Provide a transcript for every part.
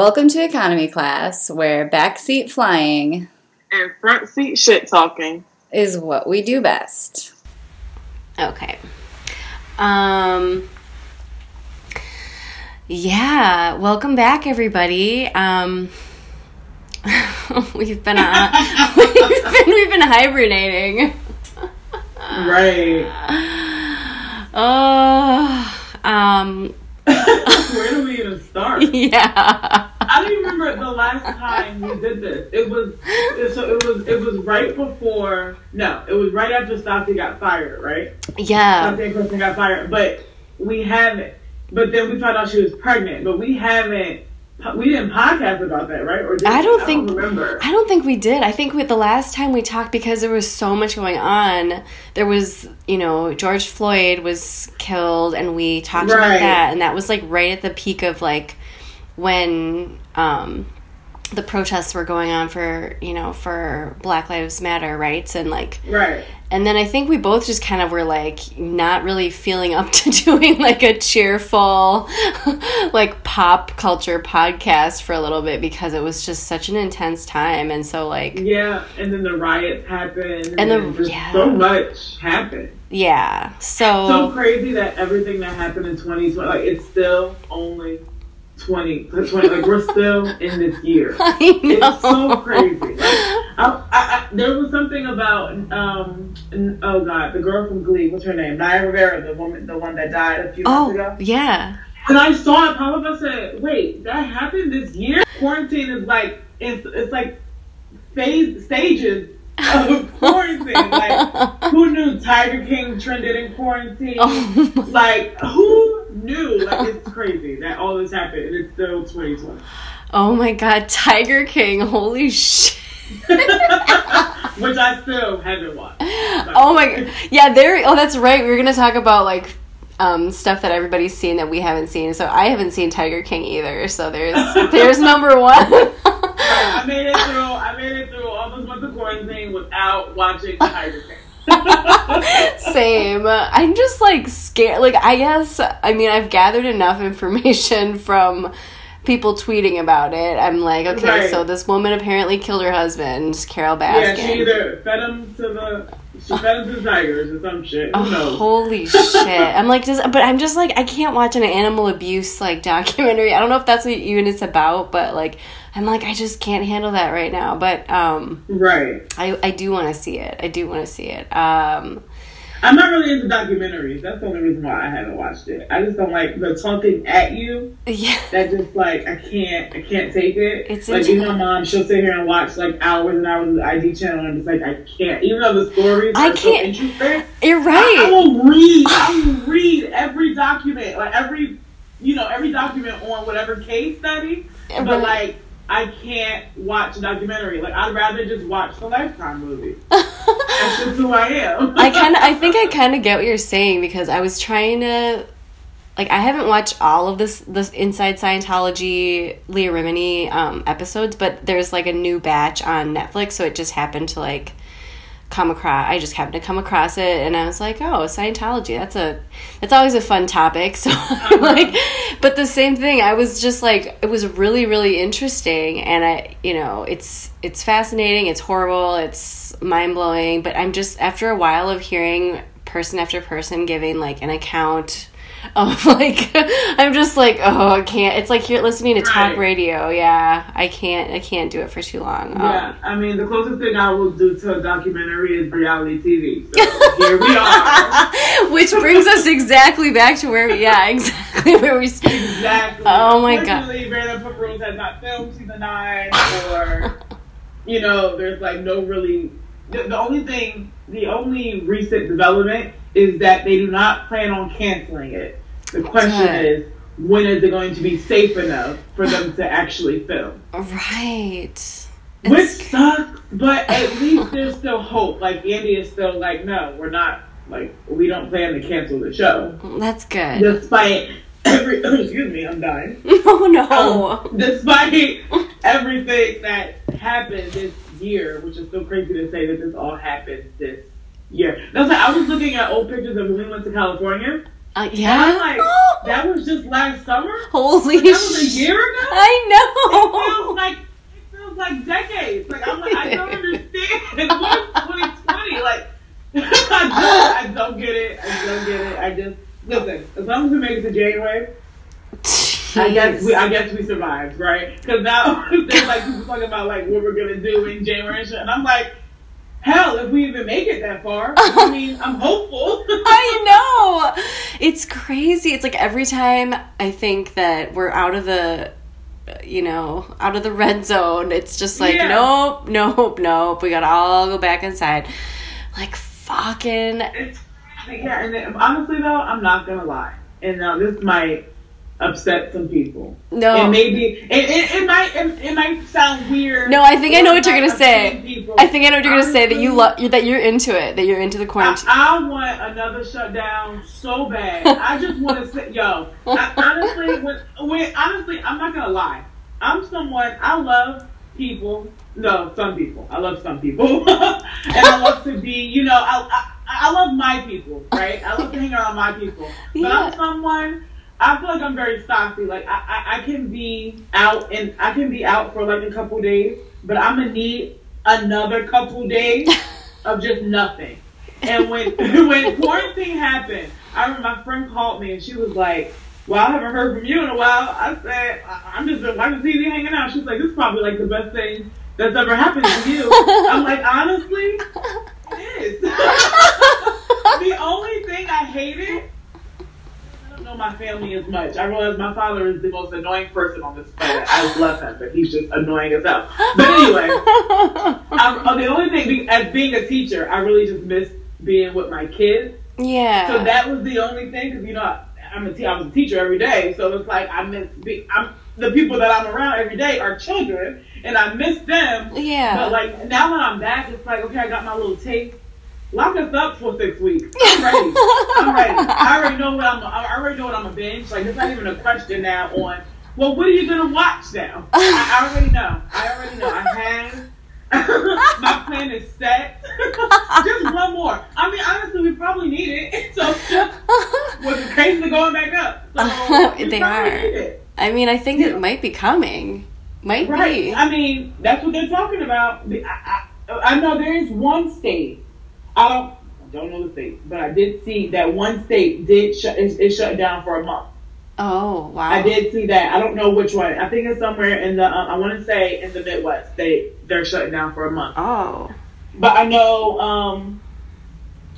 Welcome to economy class, where backseat flying and front seat shit talking is what we do best. Okay. Um Yeah, welcome back everybody. Um we've been uh, we've been we've been hibernating. Right. Oh, um Where do we even start? yeah. I don't even remember the last time we did this. It was so it was it was right before no, it was right after Stassi got fired, right? Yeah. Stassi Kristen got fired, but we haven't. But then we found out she was pregnant, but we haven't. We didn't podcast about that, right? Or did I we? don't think remember. I don't think we did. I think with the last time we talked because there was so much going on. There was, you know, George Floyd was killed and we talked about that and that was like right at the peak of like when um the protests were going on for, you know, for Black Lives Matter rights and like right. And then I think we both just kind of were like not really feeling up to doing like a cheerful, like pop culture podcast for a little bit because it was just such an intense time. And so, like, Yeah, and then the riots happened, And the- then yeah. so much happened. yeah. so So, crazy that everything that happened in 2020, like it's still only 20, 20 like we're still in this year. It's so crazy. Like, I, I, I, there was something about, um, n- oh god, the girl from Glee, what's her name? Naya Rivera, the woman, the one that died a few months Oh, ago. yeah. And I saw it pop up. I said, wait, that happened this year? Quarantine is like, it's, it's like phase, stages of quarantine. Like, who knew Tiger King trended in quarantine? Oh, Like, who knew? Like, it's crazy that all this happened and it's still 2020. oh my god, Tiger King. Holy shit. Which I still haven't watched. Oh my god. Yeah, there. Oh, that's right. We were to talk about, like, um, stuff that everybody's seen that we haven't seen. So I haven't seen Tiger King either. So there's there's number one. I made it through. I made it through almost month of quarantine without watching Tiger King. Same. I'm just like scared. Like, I guess, I mean, I've gathered enough information from people tweeting about it. I'm like, okay, Right. so this woman apparently killed her husband, Carole Baskin. yeah, she either fed him to the she fed him to tigers or some shit. Who Oh, knows? holy shit. I'm like, does, but I'm just like, I can't watch an animal abuse like documentary. I don't know if that's what even it's about, but like, I'm like, I just can't handle that right now. But um, Right. I, I do want to see it. I do want to see it. Um, I'm not really into documentaries. That's the only reason why I haven't watched it. I just don't like the talking at you. yeah. That just like I can't I can't take it. It's like even my mom, she'll sit here and watch like hours and hours of the ID channel and I'm just like I can't. Even though the stories I are so can't- interesting. You're I, I right. will read. I will read every document, like every, you know, every document on whatever case study. But Right. like, I can't watch a documentary. Like, I'd rather just watch the Lifetime movie. That's just who I am. I kind of, I think I kind of get what you're saying because I was trying to, like, I haven't watched all of this, this Inside Scientology Leah Remini um, episodes, but there's like a new batch on Netflix, so it just happened to like come across. I just happened to come across it, and I was like, oh, Scientology. That's a, that's always a fun topic. So like, but the same thing. I was just like, it was really, really interesting, and I, you know, it's it's fascinating. It's horrible. It's mind blowing. But I'm just after a while of hearing person after person giving like an account of like I'm just like oh I can't it's like you're listening to talk radio yeah I can't I can't do it for too long Um, yeah, I mean, the closest thing I will do to a documentary is reality TV. So here we are. which brings us exactly back to where we, yeah exactly where we Exactly. Oh my God. Unfortunately, Vanderpump Rules has not filmed season nine, or you know, there's like no really. The, the only thing, the only recent development is that they do not plan on canceling it. The question is, when is it going to be safe enough for them to actually film? right Which It's- sucks, but at least there's still hope. Like Andy is still like, no, we're not. Like we don't plan to cancel the show, that's good despite every. excuse me, I'm dying. oh no Um, despite everything that happened this year, which is so crazy to say that this all happened this year. That's like I was looking at old pictures of when we went to California, Uh, And I'm yeah. like, that was just last summer? Holy That was a year ago? I know. It feels like it feels like decades. Like I'm like I don't understand. What's 2020? Like I just I don't get it. I don't get it. I just listen. As long as we make it to January, I guess we I guess we survived, right? Because now there's like people talking about like what we're gonna do in January and shit, and I'm like, hell, if we even make it that far, I mean, I'm hopeful. I know. It's crazy. It's like every time I think that we're out of the you know, out of the red zone, it's just like Yeah. nope, nope, nope. We got to all go back inside. Like fucking It's, yeah, and honestly though, I'm not gonna lie, and now this might upset some people. no. And maybe it, it, it might it, it might sound weird. No, I think I know what you're gonna say. people. I think I know what you're gonna say that you love that you're into it, that you're into the quarantine. I, I want another shutdown so bad. I just want to say, yo. I, honestly, when, when honestly, I'm not gonna lie. I'm someone I love people. No, some people. I love some people, and I love to be. You know, I, I I love my people, right? I love to hang around my people. But I'm someone. I feel like I'm very stocky. Like I, I, I can be out and I can be out for like a couple days, but I'm gonna need another couple days of just nothing. And when when quarantine happened, I remember my friend called me and she was like, "Well, I haven't heard from you in a while." I said, I- "I'm just been watching TV, hanging out." She's like, "This is probably like the best thing that's ever happened to you." I'm like, honestly, it is. the only thing I hated. Know my family as much. I realize my father is the most annoying person on this planet. I love him, but he's just annoying as hell. But anyway, I, oh, uh, the only thing, as being a teacher, I really just miss being with my kids. yeah. So that was the only thing, because you know, I, I'm a te- I was a teacher every day, so it's like I miss be- I'm the people that I'm around every day are children, and I miss them. yeah. But like now when I'm back, it's like okay, I got my little taste. Lock us up for six weeks. I'm ready. I'm ready. I already know what I'm. I already know what I'm a binge. Like it's not even a question now. On well, what are you gonna watch now? I, I already know. I already know. I have. My plan is set. just one more. I mean, honestly, we probably need it. So with the cases are going back up, so They are. I mean, I think it might be coming. Might Right. be. I mean, that's what they're talking about. I, I, I know there is one state. I don't I don't know the state, but I did see that one state did shut is, is shut down for a month. Oh wow. I did see that. I don't know which one. I think it's somewhere in the. Uh, I want to say in the Midwest. They they're shutting down for a month. Oh. But I know um,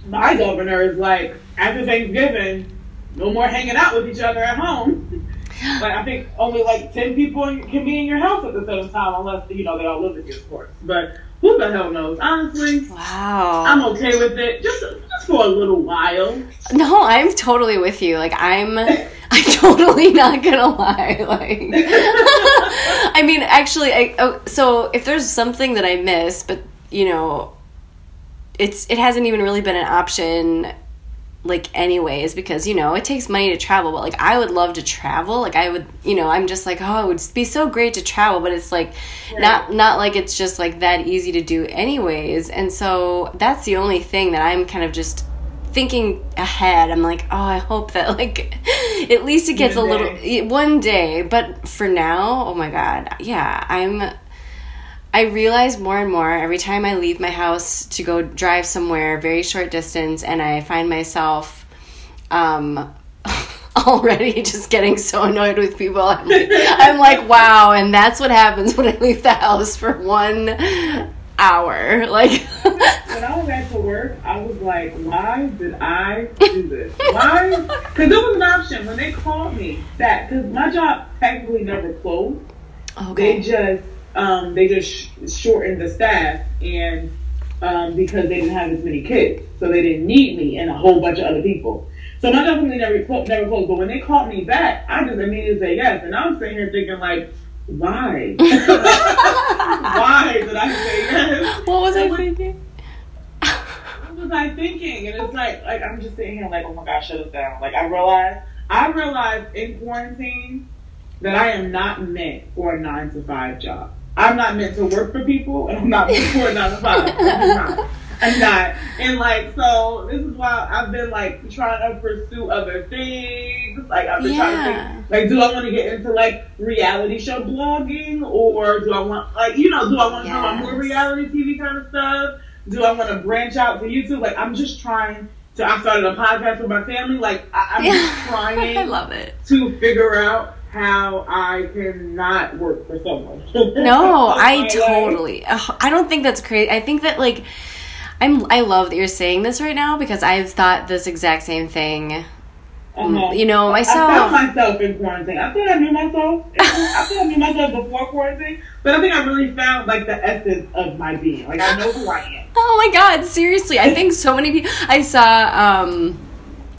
my governor is like after Thanksgiving, no more hanging out with each other at home. like I think only like ten people can be in your house at the same time, unless you know they all live with you, of course. But who the hell knows? Honestly, Wow. I'm okay with it. Just just for a little while. No, I'm totally with you. Like I'm I'm totally not gonna lie. Like I mean, actually I oh, so if there's something that I miss, but you know, it's it hasn't even really been an option like anyways because you know it takes money to travel but like i would love to travel. Like i would you know i'm just like oh it would be so great to travel but it's like not not like it's just like that easy to do anyways. And so that's the only thing that i'm kind of just thinking ahead. I'm like oh i hope that like at least it gets One a little day. one day. But for now oh my god yeah i'm I realize more and more every time I leave my house to go drive somewhere very short distance and I find myself um already just getting so annoyed with people. I'm like, I'm like, wow, and that's what happens when I leave the house for one hour. Like When I was back to work, I was like, why did I do this? Why? Because it was an option when they called me back. Because my job technically never closed. Okay. They just um, they just sh- shortened the staff and um, because they didn't have as many kids, so they didn't need me and a whole bunch of other people. So my really never never closed. But when they called me back, I just immediately say yes, and I'm sitting here thinking like, why? why did I say yes? What was I thinking? What was I thinking? And it's like, like I'm just sitting here like, oh my gosh, shut us down. Like I realized, I realized in quarantine that I am not meant for a nine to five job. I'm not meant to work for people, and I'm not meant for a nine to five. I'm not. I'm not. And like, so this is why I've been like trying to pursue other things. Like I've been trying to Yeah. think, like, do I want to get into like reality show blogging, or do I want like you know, do I want to do like, more reality TV kind of stuff? Do I want to branch out to YouTube? Like, I'm just trying to. I started a podcast with my family. Like, I, I'm just trying I love it. to figure out how I cannot work for someone. No, I totally. I don't think that's crazy. I think that like I'm I love that you're saying this right now because I've thought this exact same thing. uh-huh. You know, I found myself. myself in quarantine. I thought I knew myself. I thought I knew myself before quarantine, but I think I really found like the essence of my being. Like I know who I am. Oh my god, seriously. I think so many people I saw um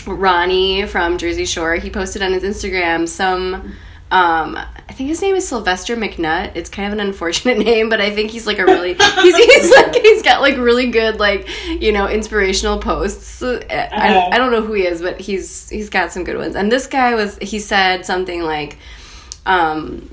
Ronnie from Jersey Shore. He posted on his Instagram some um I think his name is Sylvester McNutt. It's kind of an unfortunate name, but I think he's like a really he's, he's like he's got like really good like you know inspirational posts. I, Uh-huh. I don't know who he is, but he's he's got some good ones. And this guy was he said something like um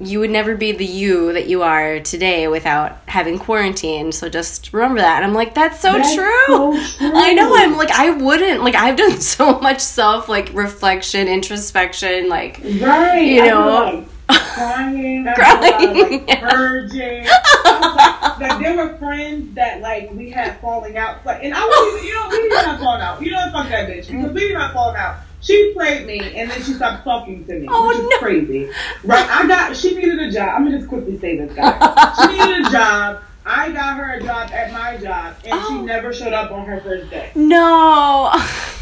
you would never be the you that you are today without having quarantine. So just remember that. And I'm like, that's so That's true. so true. I know. I'm like, I wouldn't. Like, I've done so much self like reflection, introspection. Like, Right. You know. crying. Crying, like purging. Was like, like there were friends that like we had falling out, but and I was you know we did not fall out. You know fuck that bitch because we did not fall out. She played me and then she stopped talking to me, Oh, which is no. crazy. Right? I got she needed a job. I'm gonna just quickly say this, guys. She needed a job. I got her a job at my job, and Oh. she never showed up on her first day. no.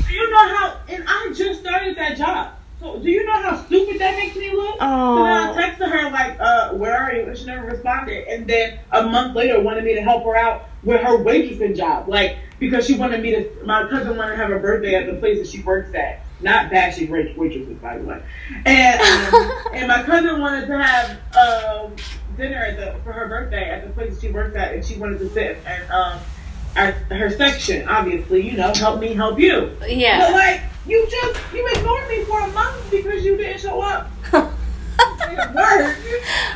Do you know how? And I just started that job. So do you know how stupid that makes me look? Oh. So then I Oh. texted her like, uh, "Where are you?" And she never responded. And then a month later, wanted me to help her out with her waitressing job, like because she wanted me to. My cousin wanted to have her birthday at the place that she works at. Not bashing wait- waitresses, by the way. And um, and my cousin wanted to have um, dinner at the for her birthday at the place she works at, and she wanted to sit and um, at her section. Obviously, you know, help me help you. Yeah. But like, you just you ignored me for a month because you didn't show up.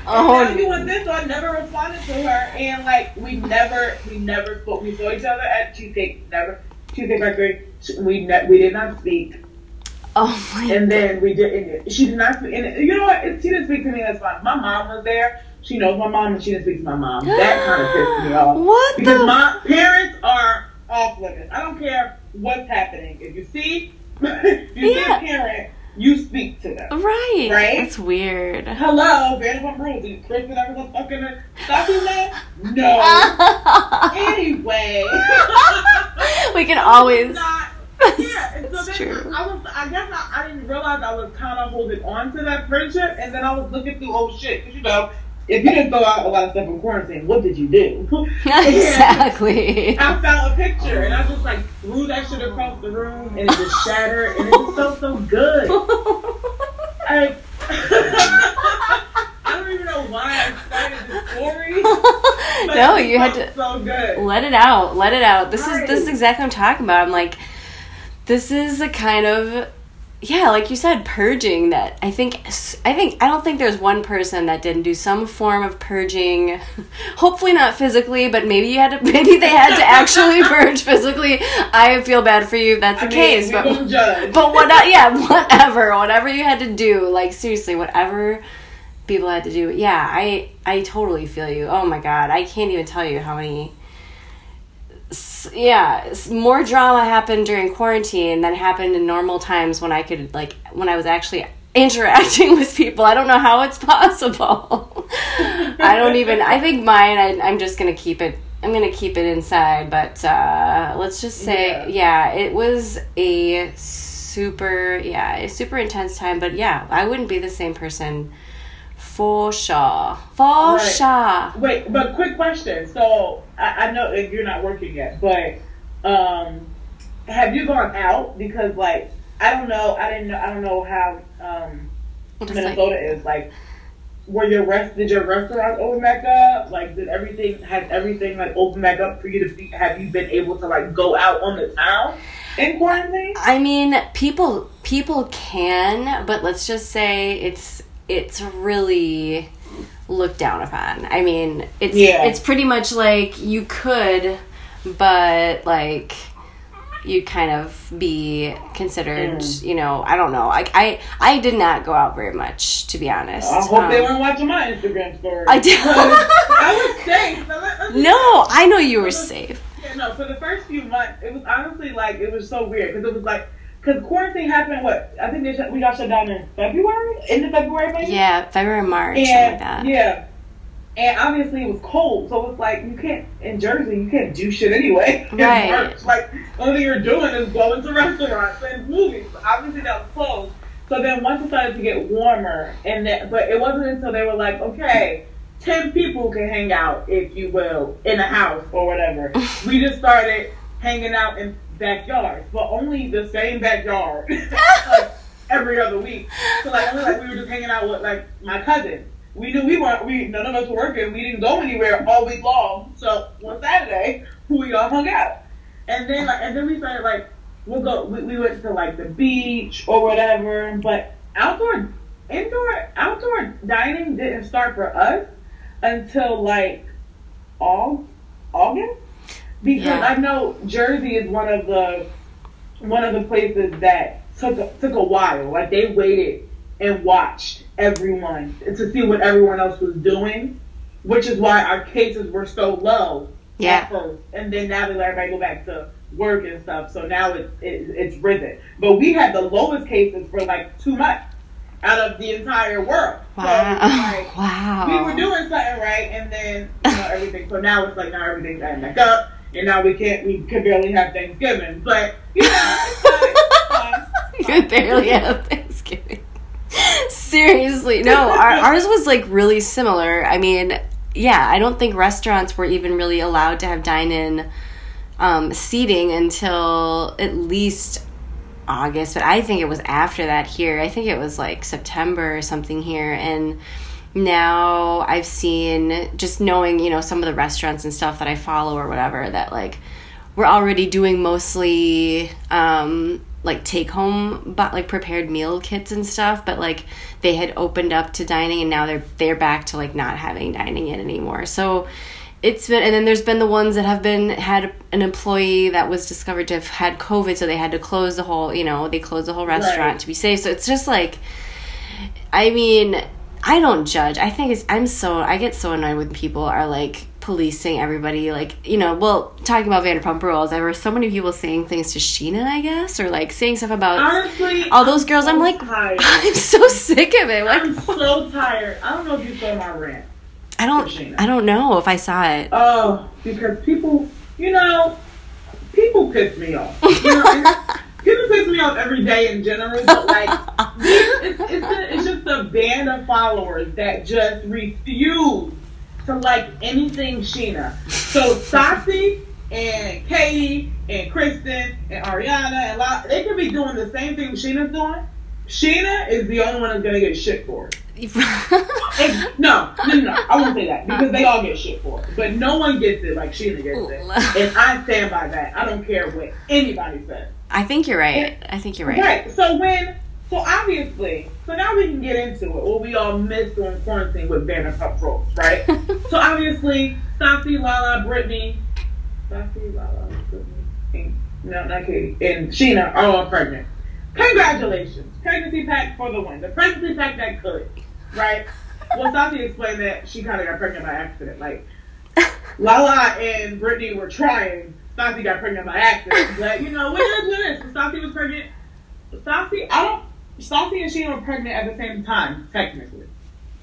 Oh. And now you want this, so I never responded to her, and like we never, we never spoke. We saw each other at Cheesecake, never Cheesecake Factory. We ne- we did not speak, Oh my. and then we did. And she did not speak. And you know what? If she didn't speak to me. That's fine. My mom was there. She knows my mom, and she didn't speak to my mom. That kind of pissed me off. What Because the? my parents are off limits. I don't care what's happening. If you see, if you Yeah. see a parent, you speak to them. right. Right? It's weird. Hello, Vanderpump Rules. Did Kristen ever go fucking stop you there? No. anyway. we can always. Not, yeah, and so It's then true. I was, I guess I, I didn't realize I was kind of holding on to that friendship, and then I was looking through old shit, because you know, if you didn't throw out a lot of stuff in quarantine, what did you do? exactly. I found a picture and I just like threw that shit across the room and it just shattered and it just felt so good. I, I don't even know why I started this story. No, you had to So good. let it out. Let it out. This is this is exactly what I'm talking about. I'm like, this is a kind of yeah, like you said, purging that I think I think I don't think there's one person that didn't do some form of purging. Hopefully not physically, but maybe you had to maybe they had to actually purge physically. I feel bad for you if that's the I case, but but what yeah, whatever, whatever you had to do, like seriously, whatever people had to do. Yeah, I I totally feel you. Oh my god, I can't even tell you how many yeah, more drama happened during quarantine than happened in normal times when I could like when I was actually interacting with people. I don't know how it's possible. I don't even. I think mine. I, I'm just gonna keep it. I'm gonna keep it inside. But uh, let's just say, yeah. it was a super, yeah, a super intense time. But yeah, I wouldn't be the same person for sure. For Right. sure. Wait, but quick question. So I, I know if you're not working yet, but um, have you gone out? Because like I don't know, I didn't know, I don't know how um, What is it? Minnesota is like. Were your rest? Did your restaurant open back up? Like, did everything has everything like open back up for you to be? Have you been able to like go out on the town in quarantine? I mean, people people can, but let's just say it's it's really looked down upon. I mean, it's Yeah. it's pretty much like you could but like you kind of be considered, Mm. you know, I don't know. Like I I did not go out very much to be honest. I hope they Um, weren't watching my Instagram story. I did. I was safe. So let- let's- No, I know you were safe. Yeah, no. For the first few months, it was honestly like it was so weird because it was like because quarantine happened. What I think they shut, we got shut down in February, end of February, maybe. Yeah, February, March, like And that. yeah, and obviously it was cold, so it was like you can't in Jersey you can't do shit anyway. Right. March. Like the only thing you're doing is going to restaurants and movies. Obviously that was closed. So then once it started to get warmer, and then, but it wasn't until they were like, okay, ten people can hang out, if you will, in a house or whatever. we just started hanging out in backyards, but only the same backyard, like every other week. So like only like we were just hanging out with like my cousin. We knew we weren't we none of us were working. We didn't go anywhere all week long. So one Saturday we all hung out, and then like and then we started like we'll go. We, we went to like the beach or whatever. But outdoor, indoor, outdoor dining didn't start for us until like all August because Yeah. I know Jersey is one of the one of the places that took a, took a while. Like they waited and watched everyone to see what everyone else was doing, which is why our cases were so low Yeah. at first. And then now they let everybody go back to work and stuff. So now it's it, it's risen. But we had the lowest cases for like two months out of the entire world. Wow. it was like, wow. we were doing something right, and then you know everything. So now it's like now everything's adding back up, and now we can't. We could barely have Thanksgiving, but you know, it's fine. It's fine. you could barely have Thanksgiving. Seriously, no. Our, ours was like really similar. I mean, yeah, I don't think restaurants were even really allowed to have dine-in um, seating until at least August, but I think it was after that here. I think it was like September or something here, and now I've seen just knowing you know some of the restaurants and stuff that I follow or whatever that like we're already doing mostly um, like take home but like prepared meal kits and stuff but like they had opened up to dining and now they're they're back to like not having dining in anymore so it's been and then there's been the ones that have been had an employee that was discovered to have had covid so they had to close the whole you know they closed the whole restaurant Right. to be safe so it's just like i mean i don't judge i think it's i'm so i get so annoyed when people are like policing everybody like you know well talking about vanderpump rules there were so many people saying things to Scheana i guess or like saying stuff about Honestly, all those girls i'm like tired. i'm so sick of it like I'm so tired. I don't know if you saw my rant. i don't i don't know if i saw it Oh, because people, you know, people piss me off. You know, people piss me off every day in general, but like, it's, it's, a, it's just a band of followers that just refuse to like anything Scheana. So Stassi and Katie and Kristen and Ariana and La, they could be doing the same thing Scheana's doing. Scheana is the only one that's gonna get shit for it. No, no, no, no. I won't say that because they all get shit for it. But no one gets it like Scheana gets it. And I stand by that. I don't care what anybody says. I think you're right i think you're right Right. So when, so obviously, so now we can get into it. What we all missed on quarantine with Vanderpump Rules, right? so obviously, Stassi, Lala, Brittany, Stassi, Lala, Brittany, and, no, not Katie, and Scheana are all pregnant. Congratulations, pregnancy pack for the win. The pregnancy pack that could, right? Well, Stassi explained that she kind of got pregnant by accident. Like Lala and Brittany were trying. Stassi got pregnant by accident. But, you know, we're doing this. Stassi was pregnant. Stassi, I don't. Stassi and Scheana were pregnant at the same time, technically.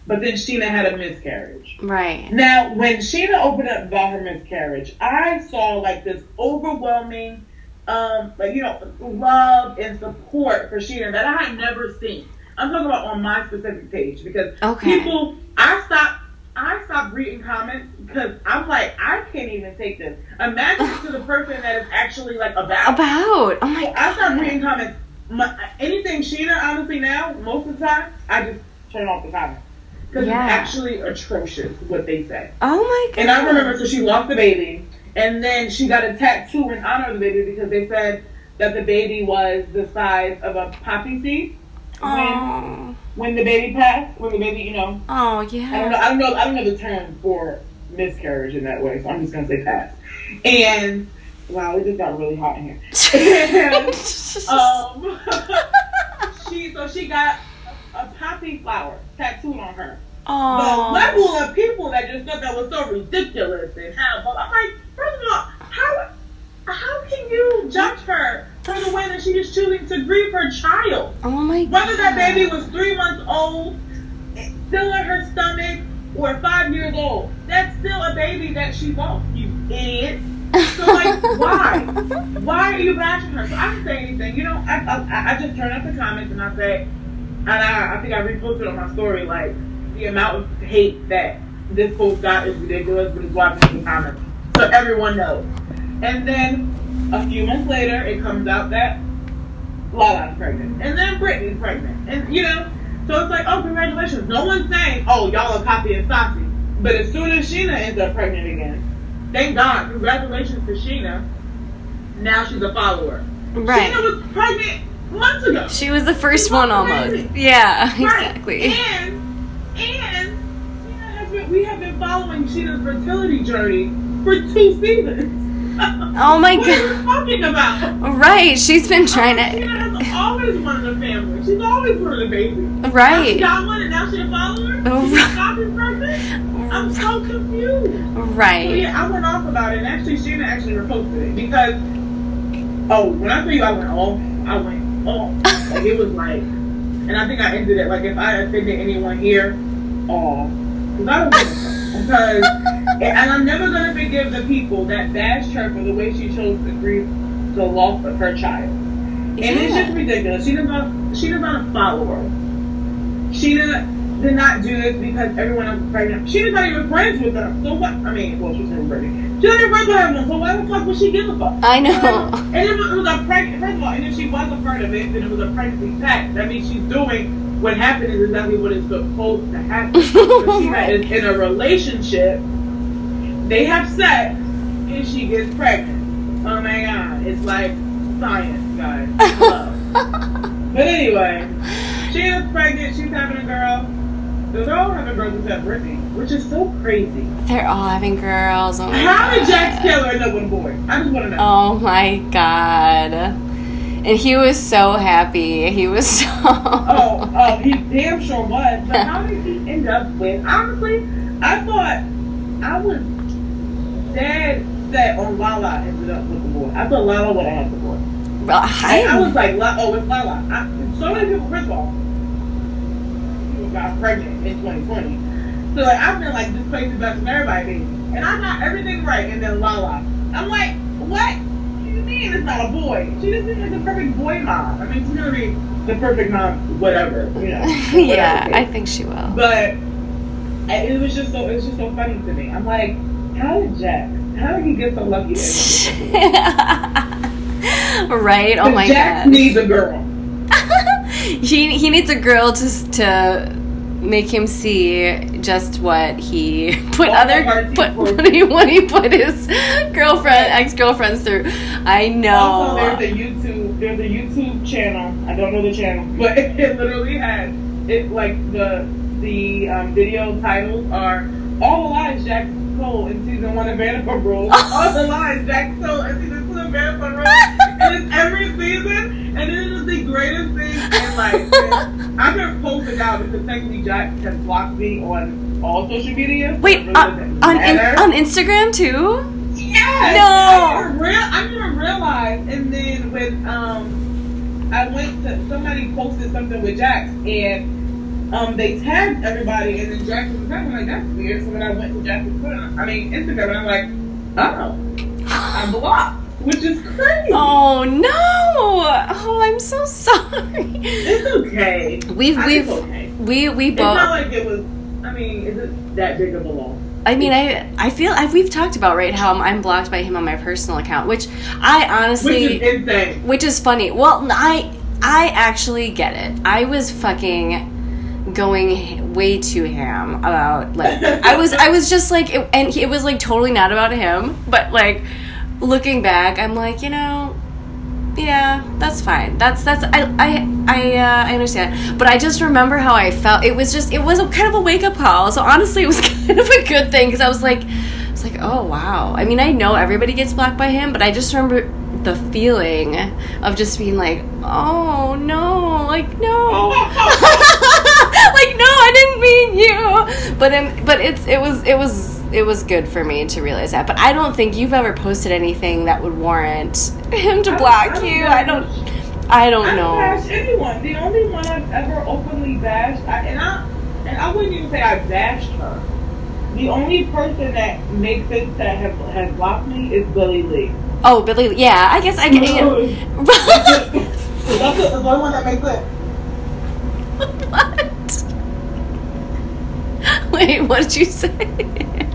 But then Scheana had a miscarriage. right Now, when Scheana opened up about her miscarriage, I saw like this overwhelming, um, like you know, love and support for Scheana that I had never seen. I'm talking about on my specific page because Okay. people, I stopped, I stopped reading comments because I'm like, I can't even take this. Imagine to the person that is actually like about. about oh my I start reading comments. My, anything Scheana, honestly, now most of the time, I just turn off the comments because Yeah. it's actually atrocious what they say. oh my god And I remember, so she lost the baby, and then she got a tattoo in honor of the baby because they said that the baby was the size of a poppy seed when when the baby passed, when the baby, you know, oh yeah. I don't know, I don't know, I don't know the term for miscarriage in that way. So I'm just gonna say pass. And wow, it just got really hot in here. um, she so she got a poppy flower tattooed on her. The level of people that just thought that was so ridiculous and how, but I'm like, first of all, how how can you judge her for the way that she is choosing to grieve her child? Oh my god. Whether that baby was three months old, still in her stomach, or five years old, that's still a baby that she lost, you idiot. So like, why? Why are you bashing her? So I didn't say anything. You know, I, I, I just turn up the comments and I say, and I, I think I reposted on my story, like, the amount of hate that this post got is ridiculous, but it's watching the comments. So everyone knows. And then a few months later, it comes out that Lala's pregnant. And then Brittany's pregnant. And, you know, so it's like, oh, congratulations. No one's saying, oh, y'all are Poppy and Saucy. But as soon as Scheana ends up pregnant again, thank God, congratulations to Scheana. Now she's a follower. Right. Scheana was pregnant months ago. She was the first one almost. crazy. Yeah, Right. exactly. And and Scheana has been, we have been following Scheana's fertility journey for two seasons. Oh my what are God. you talking about? Right, she's been trying Scheana to. has always wanted a family. She's always wanted a baby. Now she Right. got one and now she's a follower. Oh, She's right. Pregnant. I'm so confused. So Right. yeah, I went off about it, and actually, Scheana actually reposted it because, oh, when I tell you I went off, I went off. like it was like, and I think I ended it like if I offended anyone here, off. Because I don't give a fuck. Because, and I'm never gonna forgive the people that bashed her for the way she chose to grieve the loss of her child. And it's Yeah. just ridiculous. She's not, she's not a follower. Scheana did not do this because everyone else was pregnant. She was not even friends with them. So what? I mean, well, she's never pregnant. She was never friends with everyone. So why the fuck would she give a fuck? I know. And it was, it was a pregnant. First of all, and if she was a part of it, then it was a pregnancy test. That means she's doing what happened is exactly what is supposed to happen. is in a relationship. They have sex, and she gets pregnant. Oh my god, it's like science, guys. But anyway, she is pregnant. She's having a girl. They're all having girls except Brittany, which is so crazy. They're all having girls. Oh my How did Jax God. Taylor end up with a boy? I just want to know. Oh my god. And he was so happy. He was so. Oh, oh, he damn sure was. But how did he end up with? Honestly, I thought I was dead set on Lala ended up with the boy. I thought Lala would have had the boy. Well, I, I was like, oh, it's Lala. I, so many people, first of all, people got pregnant in 2020. So like, I've been like this crazy best of everybody, baby. And I got everything right, and then Lala. I'm like, what? What do you mean it's not a boy? She just seems like the perfect boy mom. I mean, she's gonna be the perfect mom, whatever, you know. yeah, whatever. I think she will. But I- it was just so it was just so funny to me. I'm like, how did Jax? How did he get so lucky? To end up with this? right? Oh my Jax god. Jax needs a girl. he he needs a girl to to make him see just what he put other put what he, what he put his girlfriend ex girlfriends through. I know. Also, there's a YouTube. There's a YouTube channel. I don't know the channel, but it literally has it like the the um, video titles are all the lies Jax told in season one of Vanderpump Rules. all the lies Jax told in season two of Vanderpump Rules. And it's every season, and it is the greatest thing. And like, I've been posted out because technically Jax has blocked me on all social media. Wait, really on on, in, on Instagram too? Yes. No. I didn't, real, I didn't realize. And then with um, I went to somebody posted something with Jax and um, they tagged everybody, and then Jax was tagged. I'm like, that's weird. So then I went to Jax's Twitter. I mean Instagram, and I'm like, oh, I'm blocked, which is crazy. Oh no! Oh, I'm so sorry. It's okay. We've I- we've okay. we we It's not both. like it was. I mean, is it that big of a loss? I mean, I I feel I, we've talked about right how I'm, I'm blocked by him on my personal account, which I honestly, Which is insane. which is funny. Well, I I actually get it. I was fucking going way too ham about like I was I was just like it, and it was like totally not about him, but like looking back, I'm like, you know, yeah, that's fine. That's that's I I I uh, I understand. But I just remember how I felt. It was just it was a kind of a wake up call. So honestly, it was kind of a good thing because I was like, I was like, oh wow. I mean, I know everybody gets blocked by him, but I just remember the feeling of just being like, oh no, like no, like no, I didn't mean you. But um, but it's it was it was it was good for me to realize that. But I don't think you've ever posted anything that would warrant him to block I you. know. I don't. I don't I know. bash anyone. The only one I've ever openly bashed, I, and I and I wouldn't even say I bashed her. The only person that makes sense that have, has blocked me is Billie Lee. Oh, Billy. Lee yeah, I guess I can. That's it. That's the only one that makes sense. what? Wait, what did you say?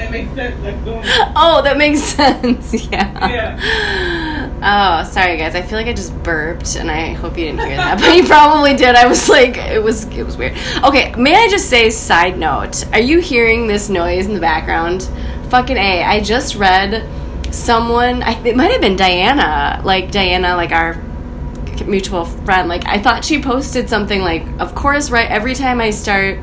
That makes sense. It. Oh, that makes sense. Yeah. Yeah. Oh, sorry guys. I feel like I just burped, and I hope you didn't hear that, but you probably did. I was like, it was, it was weird. Okay, may I just say, side note, are you hearing this noise in the background? Fucking a! I just read someone. I, it might have been Diana, like Diana, like our mutual friend. Like I thought she posted something like, of course, right. Every time I start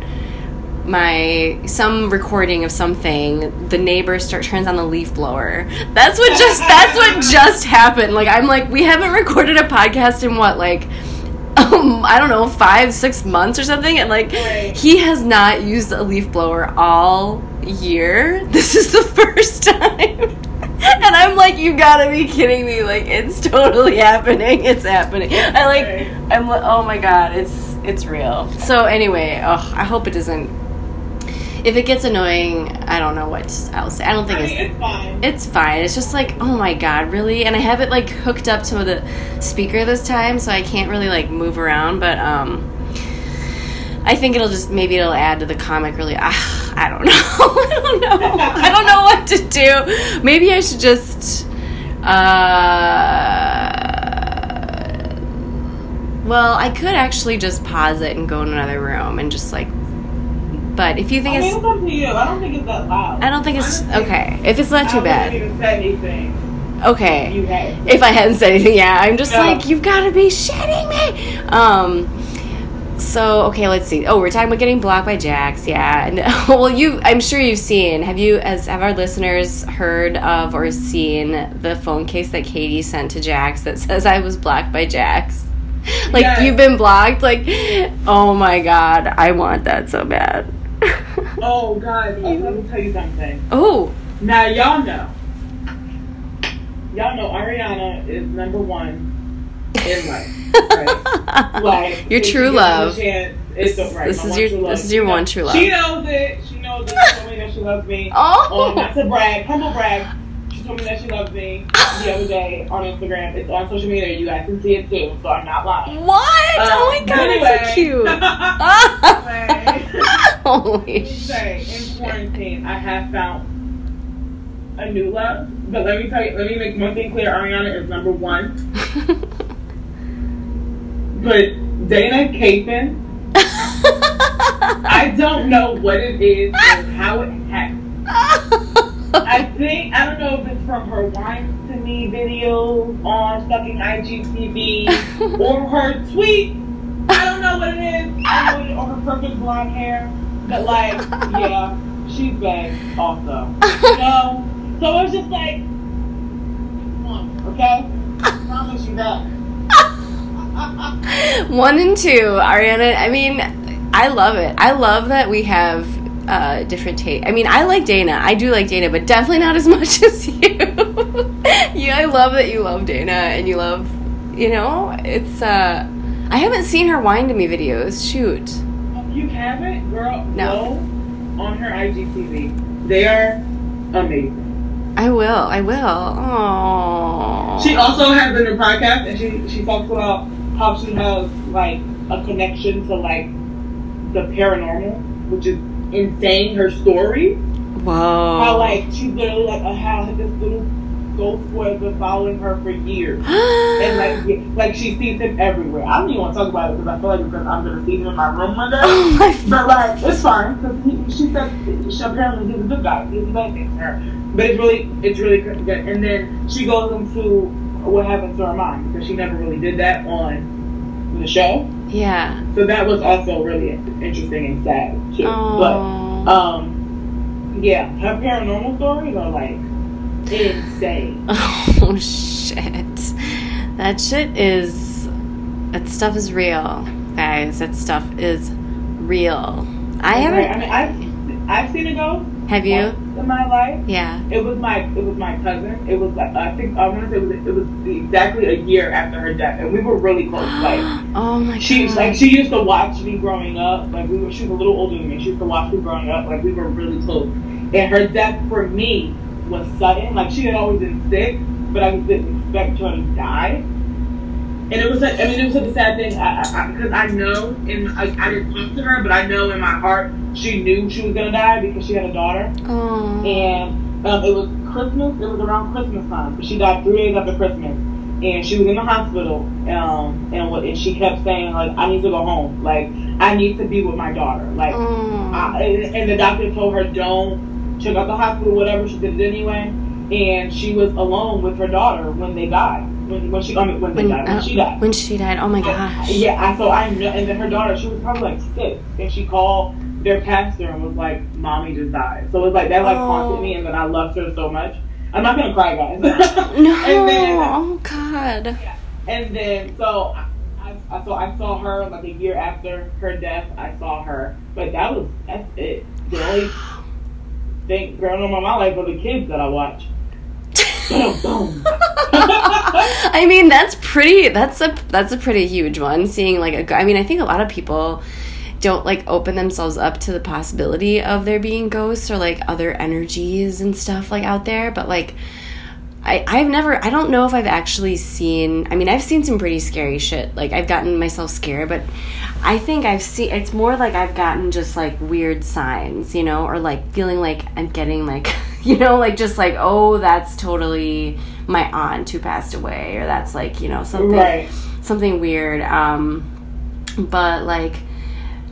my some recording of something, the neighbor start turns on the leaf blower. That's what just that's what just happened. Like I'm like, we haven't recorded a podcast in what like um, I don't know, five, six months or something, and like Right. he has not used a leaf blower all year. This is the first time. And I'm like, you gotta be kidding me! Like, it's totally happening. It's happening. I like, I'm like, oh my god, it's it's real. So anyway, oh, I hope it doesn't. If it gets annoying, I don't know what else. I don't think I it's mean, it's fine. it's fine. It's just like, oh my god, really? And I have it like hooked up to the speaker this time, so I can't really like move around. But um, I think it'll just maybe it'll add to the comic. Really, ah, I don't know. I don't know. I don't know what to do. Maybe I should just. Uh, well, I could actually just pause it and go in another room and just like. But if you think I mean, it's, it's up to you. I don't think it's that loud. I don't think it's Honestly, okay. If it's not too bad, wouldn't even say anything. okay. You if I hadn't said anything, yeah, I'm just No. like, you've got to be shitting me. Um, so okay, let's see. Oh, we're talking about getting blocked by Jax, yeah. And well, you, I'm sure you've seen. Have you, as have our listeners heard of or seen the phone case that Katie sent to Jax that says I was blocked by Jax? Like Yes. you've been blocked. Like, oh my god, I want that so bad. Oh God! Oh, let me tell you something. oh, Now y'all know. Y'all know Ariana is number one in life. Right? Like your true you give her a love. chance, It's This- right. this is your- love. this is your one knows- true love. She knows it. She knows it. She that she loves me. Oh. Um, not to brag, humble brag. Told me that she loves me the other day on Instagram. It's on social media. You guys can see it too, so I'm not lying. what? Um, oh my god, anyway. it's so cute. Holy shit. say, in quarantine, I have found a new love. But let me tell you, let me make one thing clear: Ariana is number one. But Dayna Kathan, I don't know what it is or how it happened. I think I don't know if it's from her wine to me video on fucking IGTV or her tweet. I don't know what it is. I know it or her perfect blonde hair. But like, yeah, she's bad also. You know? So it's just like, okay? I promise you that. One and two, Ariana. I mean, I love it. I love that we have uh, different taste. I mean, I like Dayna. I do like Dayna, but definitely not as much as you. yeah, I love that you love Dayna and you love. You know, it's. uh I haven't seen her wine to me videos. Shoot. You haven't, girl? No. On her IGTV. They are amazing. I will. I will. Oh. She also has been a podcast, and she she talks about how she has like a connection to like the paranormal, which is insane. Her story, Wow. how like she literally like uh, a, how this little ghost boy has been following her for years, and like yeah, like she sees him everywhere. I don't even want to talk about it because I feel like because I'm gonna see him in my room one day. oh my. But like, it's fine because she said she, apparently he's a good guy. He's a bad thing to her. But it's really, it's really good. And then she goes into what happened to her mom because she never really did that on the show. Yeah. So that was also really interesting and sad too. Oh. But um, Yeah, her paranormal stories are like insane. Oh shit. That shit is that stuff is real. Guys, that stuff is real. I haven't I mean, I've I've seen a ghost have you? in my life. Yeah. It was my it was my cousin. It was like I think I want to say it was it was exactly a year after her death, and we were really close. Like Oh my she god. like she used to watch me growing up. Like we were she was a little older than me. She used to watch me growing up. Like we were really close. And her death for me was sudden. Like she had always been sick, but I didn't expect her to die. And it was, a, I mean, it was such a sad thing because I, I, I know, and I, I didn't talk to her, but I know in my heart she knew she was gonna die because she had a daughter, oh. and um, it was Christmas. It was around Christmas time. She died three days after Christmas, and she was in the hospital. Um, and what, and she kept saying like, I need to go home. Like, I need to be with my daughter. Like. I, and and the doctor told her don't check out the hospital, whatever. She did it anyway, and she was alone with her daughter when they died. When, when she, I mean, when they when, died, when uh, she died. when she died. Oh my gosh. Yeah, I, so I know, and then her daughter, she was probably like six, and she called their pastor and was like, "Mommy just died." So it was like that, like Oh. haunted me, and then I loved her so much. I'm not gonna cry, guys. No. and then, oh god. and then, so I, I, so I saw her like a year after her death. I saw her, but that was that's it. The only thing growing up in my life were the kids that I watch. I mean, that's pretty. That's a that's a pretty huge one. Seeing like a, I mean, I think a lot of people don't like open themselves up to the possibility of there being ghosts or like other energies and stuff like out there. But like, I I've never. I don't know if I've actually seen. I mean, I've seen some pretty scary shit. Like I've gotten myself scared, but I think I've seen. It's more like I've gotten just like weird signs, you know, or like feeling like I'm getting like, you know, like just like oh, that's totally my aunt who passed away, or that's like you know something Right. something weird. Um, but like,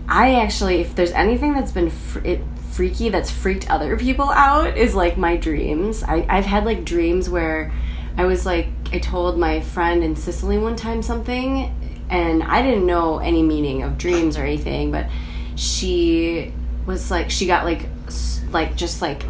I actually, if there's anything that's been fr- it, freaky that's freaked other people out, is like my dreams. I, I've had like dreams where I was like, I told my friend in Sicily one time something, and I didn't know any meaning of dreams or anything, but she was like, she got like, like just like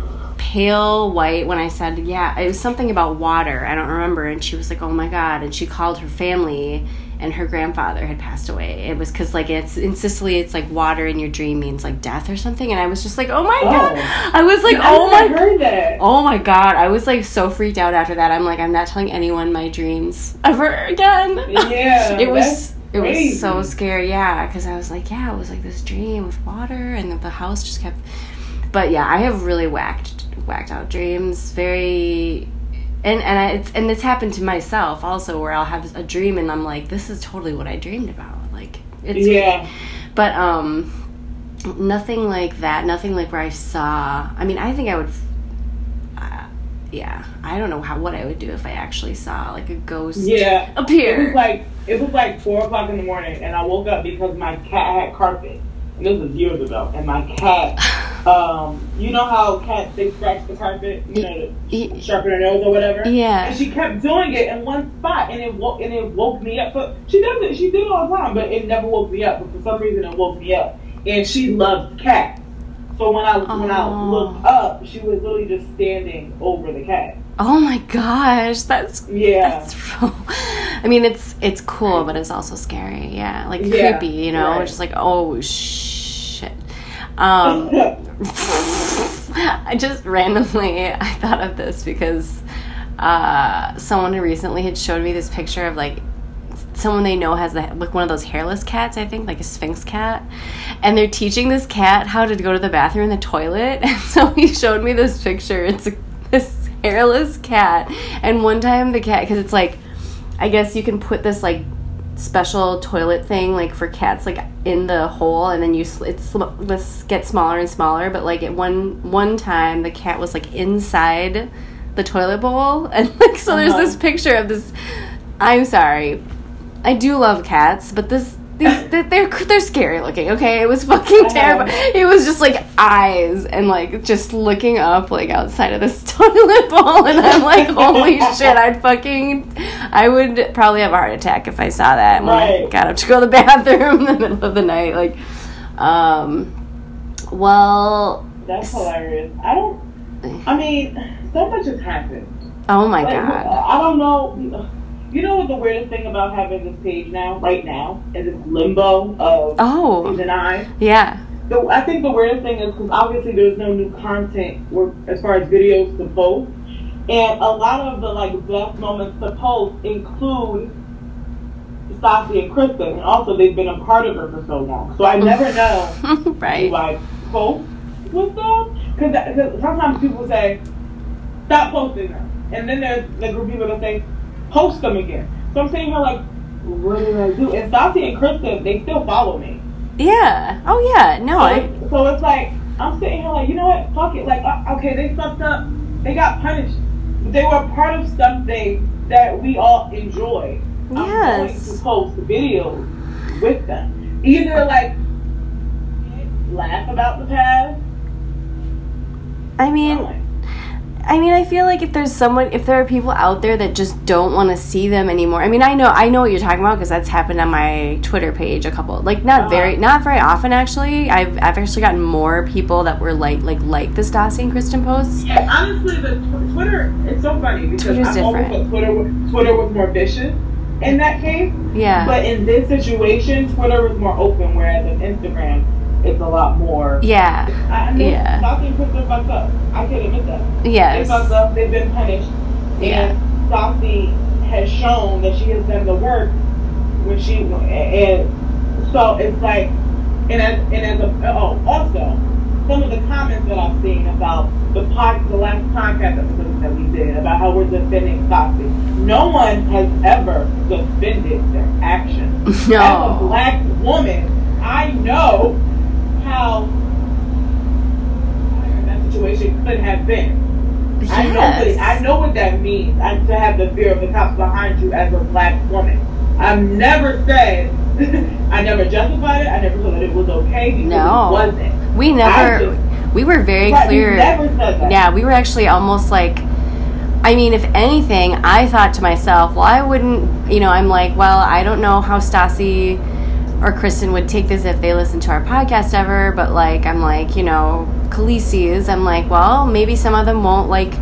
pale white when I said, yeah, it was something about water. I don't remember. And she was like, oh my God. And she called her family and her grandfather had passed away. It was because like it's in Sicily, it's like water in your dream means like death or something. And I was just like, oh my Oh. God. I was like, I oh my heard that. Oh my god, I was like so freaked out after that. I'm like, I'm not telling anyone my dreams ever again. Yeah, it was it was so scary. Yeah, because I was like, yeah, it was like this dream with water, and the, the house just kept. But yeah, I have really whacked whacked out dreams. Very. And and I, it's and it's happened to myself also, where I'll have a dream and I'm like, this is totally what I dreamed about. Like it's Yeah. but um nothing like that nothing like where i saw i mean i think i would uh, yeah i don't know how what i would do if i actually saw like a ghost Yeah. appear. It was like it was like four o'clock in the morning, and I woke up because my cat had carpet. And this was years ago, and my cat, um, you know how cats they scratch the carpet, you know, to sharpen their nose or whatever. Yeah. And she kept doing it in one spot, and it woke and it woke me up. But she does it, she did it all the time, but it never woke me up. But for some reason, it woke me up. And she loves cats. So when I when I looked up, she was literally just standing over the cat. Oh my gosh that's Yeah. that's i mean it's it's cool but it's also scary. Yeah like Yeah, creepy you know right. just like oh shit. Um I just randomly I thought of this because uh, someone who recently had showed me this picture of like someone they know has the, like one of those hairless cats I think like a Sphynx cat. And they're teaching this cat how to go to the bathroom in the toilet. And so he showed me this picture. It's a, this hairless cat and one time the cat because it's like I guess you can put this like special toilet thing like for cats like in the hole and then you sl- it's sl- this gets smaller and smaller but like at one one time the cat was like inside the toilet bowl and like so there's Uh-huh. this picture of this I'm sorry I do love cats but this these they're they're, they're scary looking okay it was fucking terrible it was just like eyes and like just looking up like outside of this toilet bowl and I'm like holy shit I'd fucking I would probably have a heart attack if I saw that when I Right. got up to go to the bathroom in the middle of the night like um well That's hilarious. I don't. I mean, so much has happened. Oh my Like, god. I don't know. You know what the weirdest thing about having this page now, right now, is this limbo of Oh. season nine. Yeah. The, I think the weirdest thing is because obviously there's no new content or as far as videos to post, and a lot of the like best moments to post include Stassi and Kristen, and also they've been a part of it for so long. So I never know right. do I post with them? Because sometimes people say, stop posting them. And then there's the group of people that say, post them again. So I'm sitting here, like, what did I do? And Stassi and Kristen, they still follow me. Yeah. Oh yeah. No, So, I it's, so it's like, I'm sitting here like, you know what? Fuck it. Like, uh, okay, they fucked up. They got punished. They were part of something that we all enjoy. I'm going Yes. to post videos with them. Either like laugh about the past. I mean like, I mean, I feel like if there's someone, if there are people out there that just don't want to see them anymore. I mean, I know, I know what you're talking about because that's happened on my Twitter page a couple, like not Uh-huh. very, not very often actually. I've, I've actually gotten more people that were like, like, like the Stassi and Kristen posts. Yeah, honestly, the tw- Twitter it's so funny because Twitter's I'm different. thought Twitter Twitter was more vicious in that case, Yeah, but in this situation, Twitter was more open, whereas in Instagram, it's a lot more. yeah, I know Yeah. Stassi and Kristen fucked up. I can admit that. They yes, fucked up. They've been punished. Yeah. And has shown that she has done the work when she and so it's like and as and as a oh also some of the comments that I've seen about the pod the last podcast episode that we did about how we're defending Stassi. No one has ever defended their actions. As a black woman, I know how that situation could have been. I know what I know what that means. I, to have the fear of the cops behind you as a black woman. I've never said. I never justified it. I never said that it was okay because No. it wasn't. we never, we were very clear. never said that. Yeah, we were actually almost like I mean, if anything, I thought to myself, well, I wouldn't, you know, I'm like, well, I don't know how Stassi or Kristen would take this if they listen to our podcast ever, but like, I'm like, you know, Khaleesi's, I'm like, well, maybe some of them won't like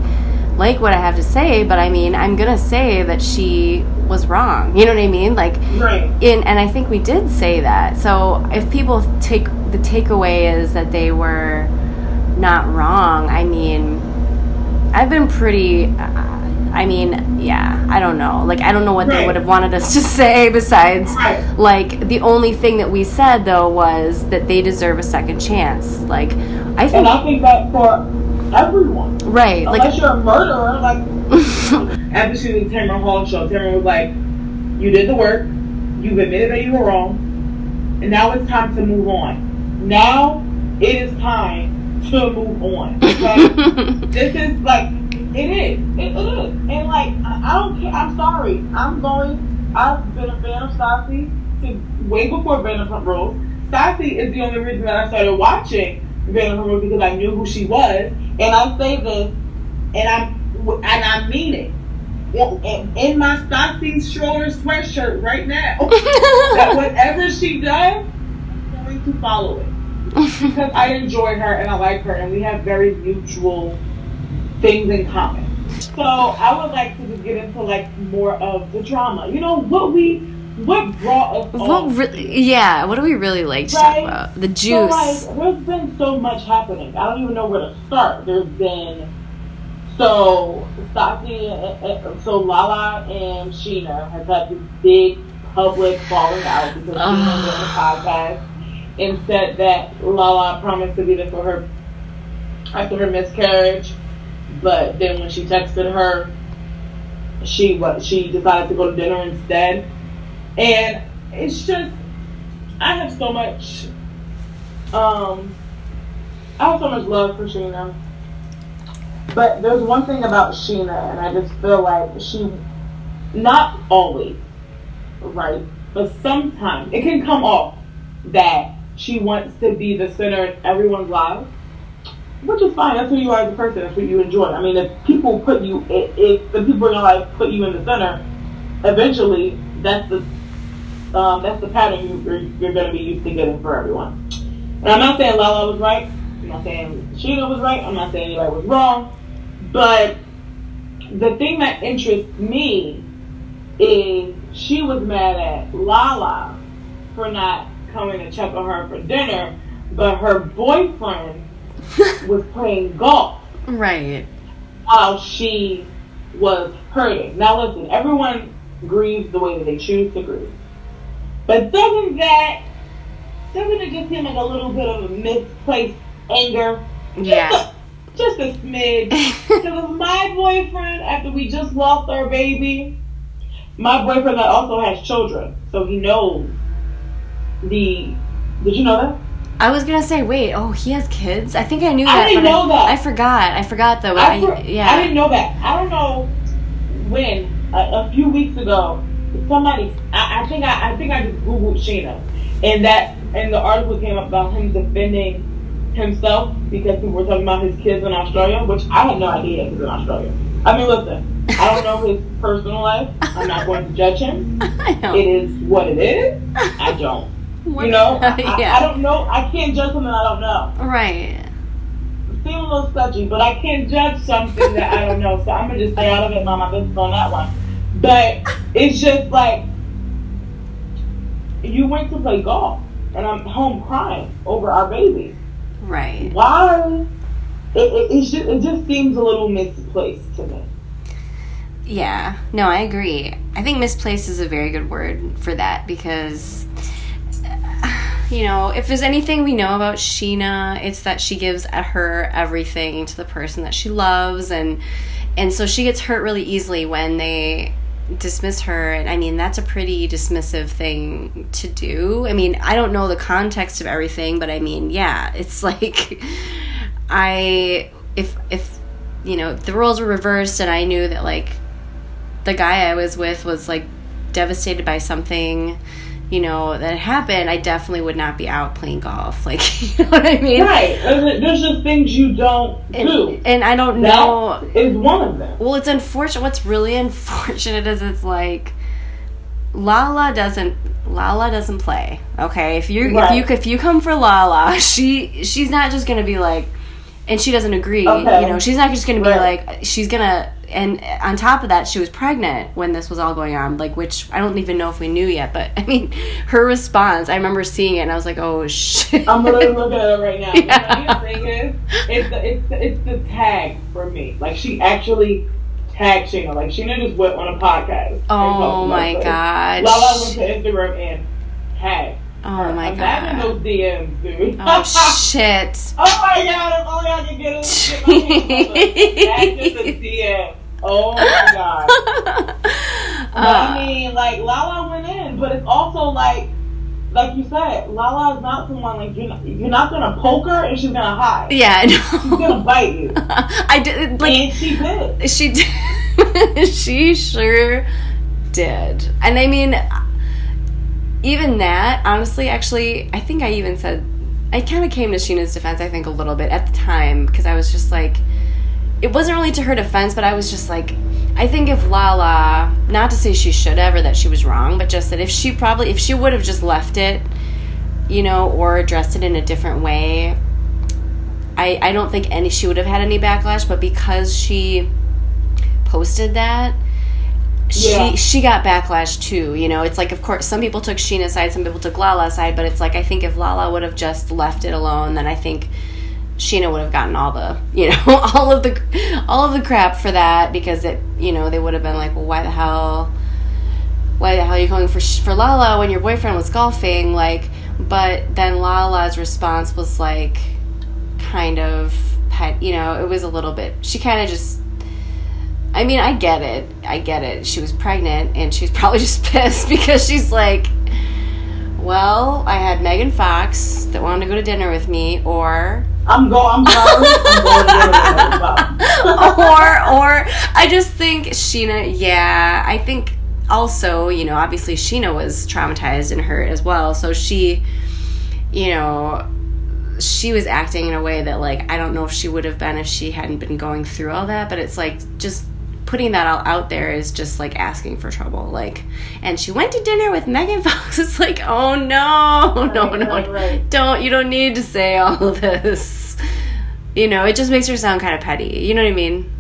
like what I have to say, but I mean, I'm gonna say that she was wrong. You know what I mean? Like, Right. in and I think we did say that. So if people take the takeaway is that they were not wrong, I mean, I've been pretty. Uh, I mean, yeah, I don't know. Like, I don't know what they would have wanted us to say besides, Right. like, the only thing that we said though was that they deserve a second chance. Like, I think, And I think that for everyone. right, Unless like, you're a murderer, like after the Tamron Hall show, Tamron was like, "You did the work. You've admitted that you were wrong, and now it's time to move on. Now it is time to move on. Okay? this is like it is. It, it is. And like I, I don't care. I'm sorry. I'm going. I've been a fan of Stassi since way before Vanderpump Rules. Stassi is the only reason that I started watching Vanderpump Rules because I knew who she was. And I say this, and I'm and I mean it. In, in my Stassi Schroeder sweatshirt right now, that whatever she does, I'm going to follow it because I enjoy her and I like her, and we have very mutual things in common. So I would like to just get into like more of the drama. You know what we what brought us what all. really, yeah, what do we really like to Right. talk about? The juice. So like, there's been so much happening. I don't even know where to start. There's been so Stassi, uh, uh, so Lala and Scheana have had this big public falling out because Scheana was on the podcast and said that Lala promised to be there for her after her miscarriage, but then when she texted her, she what she decided to go to dinner instead, and it's just I have so much um I have so much love for Scheana. But there's one thing about Scheana and I just feel like she not always, right? But sometimes it can come off that she wants to be the center of everyone's lives. Which is fine. That's who you are as a person. That's what you enjoy. I mean, if people put you, if, the people in your life put you in the center, eventually that's the um, that's the pattern you, you're, you're going to be used to getting for everyone. And I'm not saying Lala was right. I'm not saying Scheana was right. I'm not saying anybody was wrong. But the thing that interests me is she was mad at Lala for not coming to check on her for dinner, but her boyfriend was playing golf Right. while she was hurting. Now listen, everyone grieves the way that they choose to grieve. But doesn't that doesn't it just seem like a little bit of a misplaced anger? Yeah. Just a smidge. Because my boyfriend, after we just lost our baby, my boyfriend that also has children, so he knows the. Did you know that? I was gonna say, wait, oh, he has kids. I think I knew I that. didn't but know I, that. I forgot. I forgot though. I, I, yeah. I didn't know that. I don't know when a, a few weeks ago somebody. I, I think I, I think I just googled Scheana, and that and the article came up about him defending himself because people were talking about his kids in Australia, which I had no idea he was in Australia. I mean, listen, I don't know his personal life. I'm not going to judge him. I know. It is what it is. I don't. You know, I, I- I don't know. I can't judge something I don't know Right. seem a little sketchy, but I can't judge something that I don't know. So I'm gonna just stay out of it, mind my business on that one. But it's just like you went to play golf, and I'm home crying over our baby. Right. Why? It, it, it, just, it just seems a little misplaced to me. Yeah. No, I agree. I think misplaced is a very good word for that because, you know, if there's anything we know about Scheana, it's that she gives her everything to the person that she loves, and and so she gets hurt really easily when they dismiss her and i mean that's a pretty dismissive thing to do. I mean i don't know the context of everything but i mean yeah it's like i if if you know the roles were reversed and i knew that like the guy i was with was like devastated by something you know that happened i definitely would not be out playing golf like you know what i mean Right? There's just things you don't do. and, and i don't know That is one of them. well, it's unfortunate. What's really unfortunate is it's like Lala doesn't Lala doesn't play. Okay, if you Right. if you if you come for Lala, she she's not just gonna be like, and she doesn't agree. Okay. You know, she's not just gonna be Right. like she's gonna. And on top of that, she was pregnant when this was all going on. Like, which I don't even know if we knew yet. But I mean, her response. I remember seeing it, and I was like, "Oh shit!" I'm literally looking at it right now. Yeah. The funniest thing is, it's the, it's the, it's the tag for me. Like she actually tagged Scheana. Like Scheana just went on a podcast. Oh my god. Lala went to Instagram and tagged. Oh my Imagine god. those DMs, dude. Oh shit. Oh my god! That's all I can get is get my hands on it. That's just a DM. Oh my god. But I Uh, mean, like Lala went in, but it's also like, like you said, Lala is not someone like you're not, you're not gonna poke her and she's gonna hide. yeah, I She's gonna bite you, I did like and she did. she did. she sure did. And I mean, even that, honestly, actually, I think I even said, I kind of came to Scheana's defense, I think, a little bit at the time, because I was just like, it wasn't really to her defense, but I was just like, I think if Lala, not to say she should have or that she was wrong, but just that if she probably, if she would have just left it, you know, or addressed it in a different way, I, I don't think any she would have had any backlash, but because she posted that, Yeah. she she got backlash too. You know, it's like of course some people took Scheana's side, some people took Lala's side, but it's like I think if Lala would have just left it alone, then I think Scheana would have gotten all the you know all of the all of the crap for that because it you know they would have been like, well, why the hell, why the hell are you going for for Lala when your boyfriend was golfing? Like, but then Lala's response was like kind of pet, you know, it was a little bit. She kind of just. I mean, I get it. I get it. She was pregnant and she's probably just pissed because she's like, well, I had Megan Fox that wanted to go to dinner with me, or I'm go. I'm. I'm going or or I just think Scheana, yeah, I think also, you know, obviously Scheana was traumatized and hurt as well. So she, you know, she was acting in a way that like I don't know if she would have been if she hadn't been going through all that, but it's like just putting that all out there is just like asking for trouble. Like and she went to dinner with Megan Fox. It's like, oh no, no, Right, no. right, right. Don't you don't need to say all of this. You know, it just makes her sound kind of petty. You know what I mean?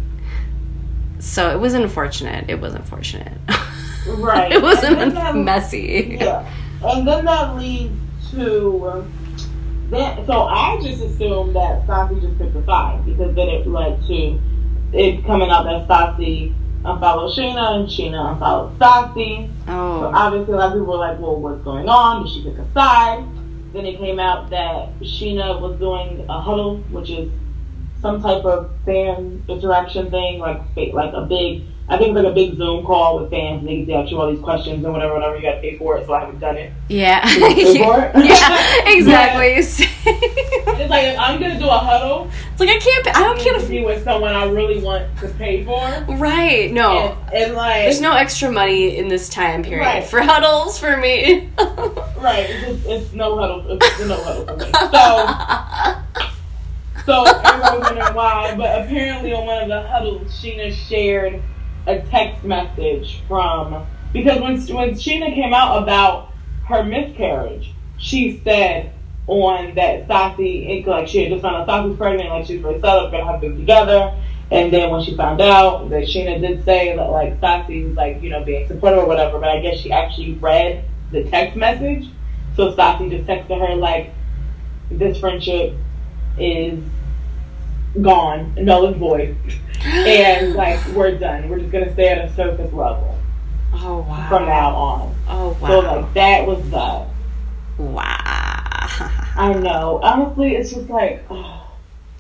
So it was unfortunate. It was unfortunate. Right. it wasn't that- messy. Yeah. And then that leads to um, then so I just assumed that Stassi just picked a side because then it led to it coming out that Stassi unfollowed Scheana and Scheana unfollowed Stassi. Oh. So Oh. obviously a lot of people were like, Well, what's going on? Did she pick a side? Then it came out that Scheana was doing a huddle, which is some type of fan interaction thing, like like a big I think it's like a big Zoom call with fans and they get to ask you all these questions and whatever, whatever, you gotta pay for it, so I haven't done it. Yeah. It? yeah, exactly. It's like if I'm gonna do a huddle, it's like I can't. I don't need to can't. be with someone I really want to pay for. Right? No. And, and like There's no extra money in this time period Right. for huddles for me. right, it's, just, it's no huddle it's no huddle for me. So So everyone was wondering why, but apparently on one of the huddles, Scheana shared a text message from because when when Scheana came out about her miscarriage, she said on that Stassi, like she had just found out Stassi was pregnant, like she was really set up, gonna have them together. And then when she found out that Scheana did say that like Stassi was like, you know, being supportive or whatever, but I guess she actually read the text message. So Stassi just texted her like, this friendship is gone, null and void. And like we're done. We're just gonna stay at a surface level oh wow. from now on. Oh wow. So like that was that. wow. I know. Honestly, it's just like oh,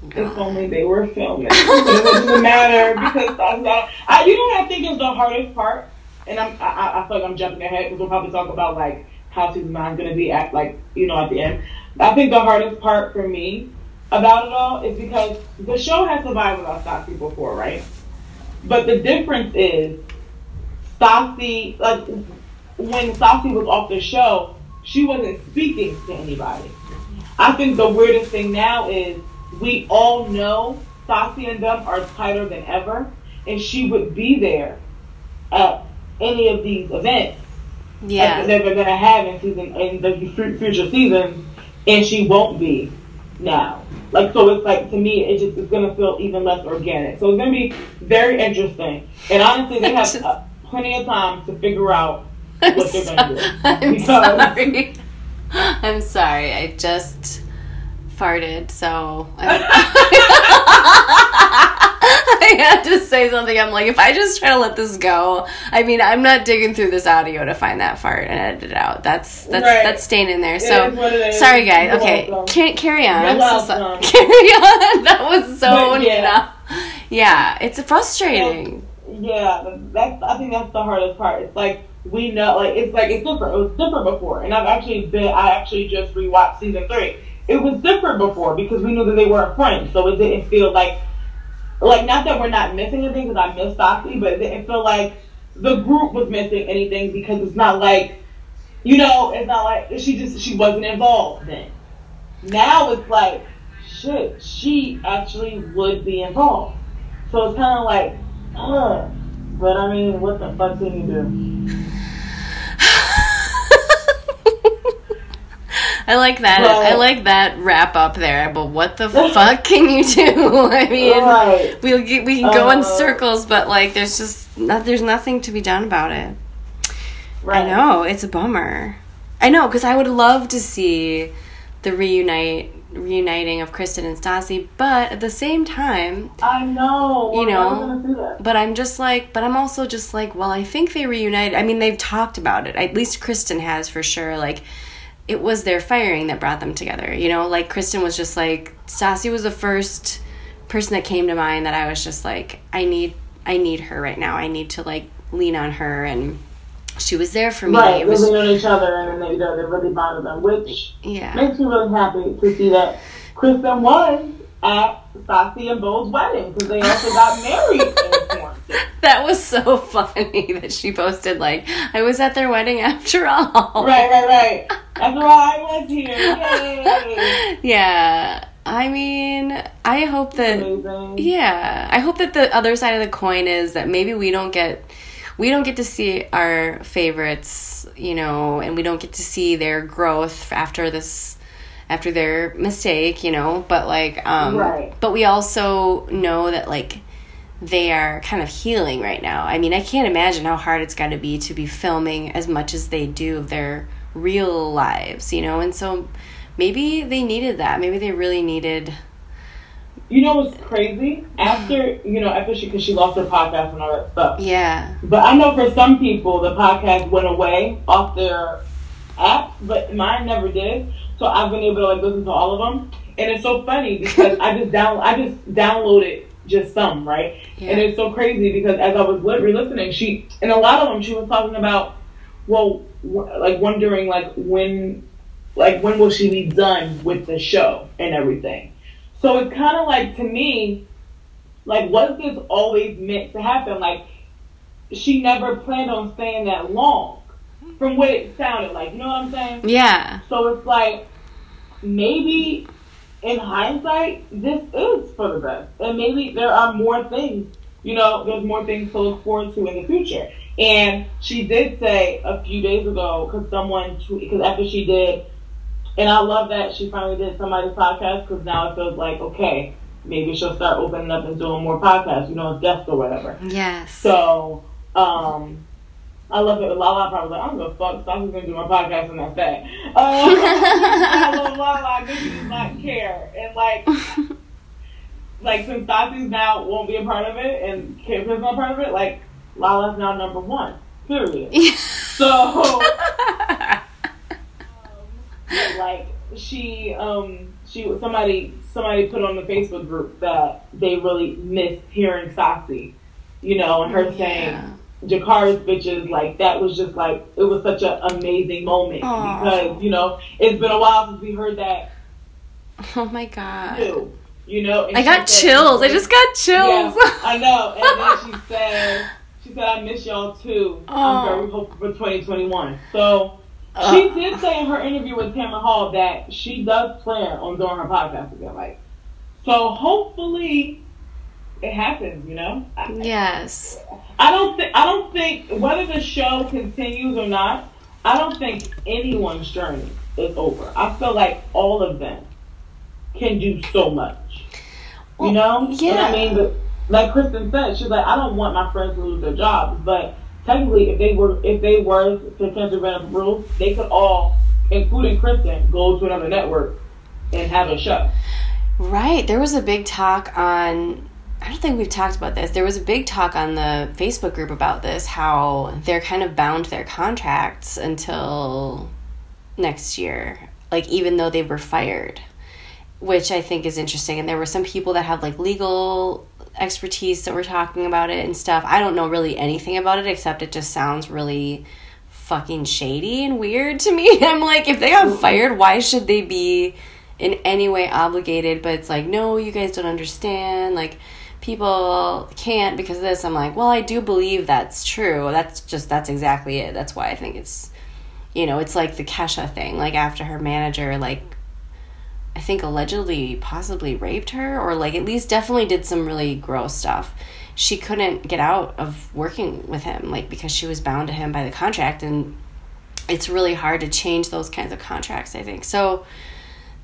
if only they were filming. it doesn't matter because I, I, I, you know what I think is the hardest part, and I'm I, I- I feel like I'm jumping ahead because we'll probably talk about like how season nine's gonna be at like you know at the end. I think the hardest part for me about it all is because the show has survived without Stassi before, right? But the difference is Stassi, like when Stassi was off the show, she wasn't speaking to anybody. I think the weirdest thing now is we all know Stassi and them are tighter than ever, and she would be there at any of these events Yeah. that they're gonna have in season in the future seasons, and she won't be now. Like so, it's like to me, it just it's gonna feel even less organic. So it's gonna be very interesting. And honestly, they have Just- uh, plenty of time to figure out I'm, what they're gonna do. I'm sorry. I'm sorry. I just farted, so I, had to say something. I'm like, if I just try to let this go, I mean, I'm not digging through this audio to find that fart and edit it out. That's that's Right. that's staying in there. It So is what it is. sorry, guys. You're Okay, welcome. Can, carry on. So sorry. Carry on. That was so yeah. yeah. It's frustrating. Yeah, that's I think that's the hardest part. It's like we know, like it's like it's different. It was different before, and I've actually been. I actually just rewatched season three. It was different before because we knew that they weren't friends, so it didn't feel like, like not that we're not missing anything because I miss Saki, but it didn't feel like the group was missing anything because it's not like, you know, it's not like she just she wasn't involved then. Now it's like, shit, she actually would be involved. So it's kind of like. But I mean, what the fuck can you do? I like that. I like that wrap up there. But what the fuck can you do? I mean, Right. we'll get, we can go in Uh, circles, but like, there's just not, there's nothing to be done about it. Right. I know it's a bummer. I know because I would love to see the reunite reuniting of Kristen and Stassi, but at the same time, I know. You know, never gonna do that. but I'm just like, but I'm also just like, well, I think they reunited. I mean, they've talked about it. At least Kristen has for sure. Like, it was their firing that brought them together. You know, like Kristen was just like, Stassi was the first person that came to mind that I was just like, I need, I need her right now. I need to like lean on her, and she was there for me. Right. It They was, lean on each other and then they, you know, they really bonded them, which yeah. makes me really happy to see that Kristen was at Stassi and Beau's wedding because they also got married. That was so funny that she posted like, I was at their wedding after all. Right, right, right. That's why I was here. Yay! Yeah. I mean, I hope that Amazing. yeah, I hope that the other side of the coin is that maybe we don't get we don't get to see our favorites, you know, and we don't get to see their growth after this after their mistake, you know, but like um Right. but we also know that like they are kind of healing right now. I mean, I can't imagine how hard it's got to be to be filming as much as they do of their real lives, you know? And so maybe they needed that. Maybe they really needed You know what's crazy? After you know, after she because she lost her podcast and all that stuff. yeah. But I know for some people the podcast went away off their app, but mine never did. So I've been able to like listen to all of them, and it's so funny because I just down I just downloaded just some right, yeah. and it's so crazy because as I was li- listening, she and a lot of them she was talking about, well, like wondering like when, like when will she be done with the show and everything. So it's kind of like to me, like was this always meant to happen? Like she never planned on staying that long, from what it sounded like. You know what I'm saying? Yeah. So it's like maybe in hindsight, this is for the best, and maybe there are more things. You know, there's more things to look forward to in the future. And she did say a few days ago because someone because after she did, and I love that she finally did somebody's podcast because now it feels like okay, maybe she'll start opening up and doing more podcasts. You know, guests or whatever. Yes. So, um, I love it. Lala probably like, I'm gonna fuck, so I'm just gonna do my podcast and that's that. Uh, I love Lala because she does not care. And like, like since Stassi's now won't be a part of it and Kim's not a part of it, like Lala's now number one. Period. So, like she um she somebody somebody put on the Facebook group that they really missed hearing Stassi, you know, and her saying Yeah. Jakara's bitches, like that was just like it was such an amazing moment Aw. because, you know, it's been a while since we heard that Oh my god. You know, I got said- chills. I just got chills. Yeah, I know. And then she said she said I miss y'all too. Aw. I'm very hopeful for 2021. So she Ugh. did say in her interview with Tamron Hall that she does plan on doing her podcast again. Like, so hopefully it happens. You know, yes. I don't think I don't think whether the show continues or not. I don't think anyone's journey is over. I feel like all of them can do so much. Well, you know, yeah. And I mean, but like Kristen said, she's like, I don't want my friends to lose their jobs, but technically, if they were if they were to cancel Vanderpump Rules, they could all, including Kristen, go to another network and have a show. Right. There was a big talk on. I don't think we've talked about this. There was a big talk on the Facebook group about this, how they're kind of bound to their contracts until next year, like even though they were fired, which I think is interesting. And there were some people that have like legal expertise that were talking about it and stuff. I don't know really anything about it except it just sounds really fucking shady and weird to me. I'm like, if they got fired, why should they be in any way obligated? But it's like, no, you guys don't understand. Like, people can't because of this. I'm like, well, I do believe that's true. That's just, that's exactly it. That's why I think it's, you know, it's like the Kesha thing. Like, after her manager, like, I think allegedly possibly raped her or like at least definitely did some really gross stuff. She couldn't get out of working with him like because she was bound to him by the contract and it's really hard to change those kinds of contracts, I think. So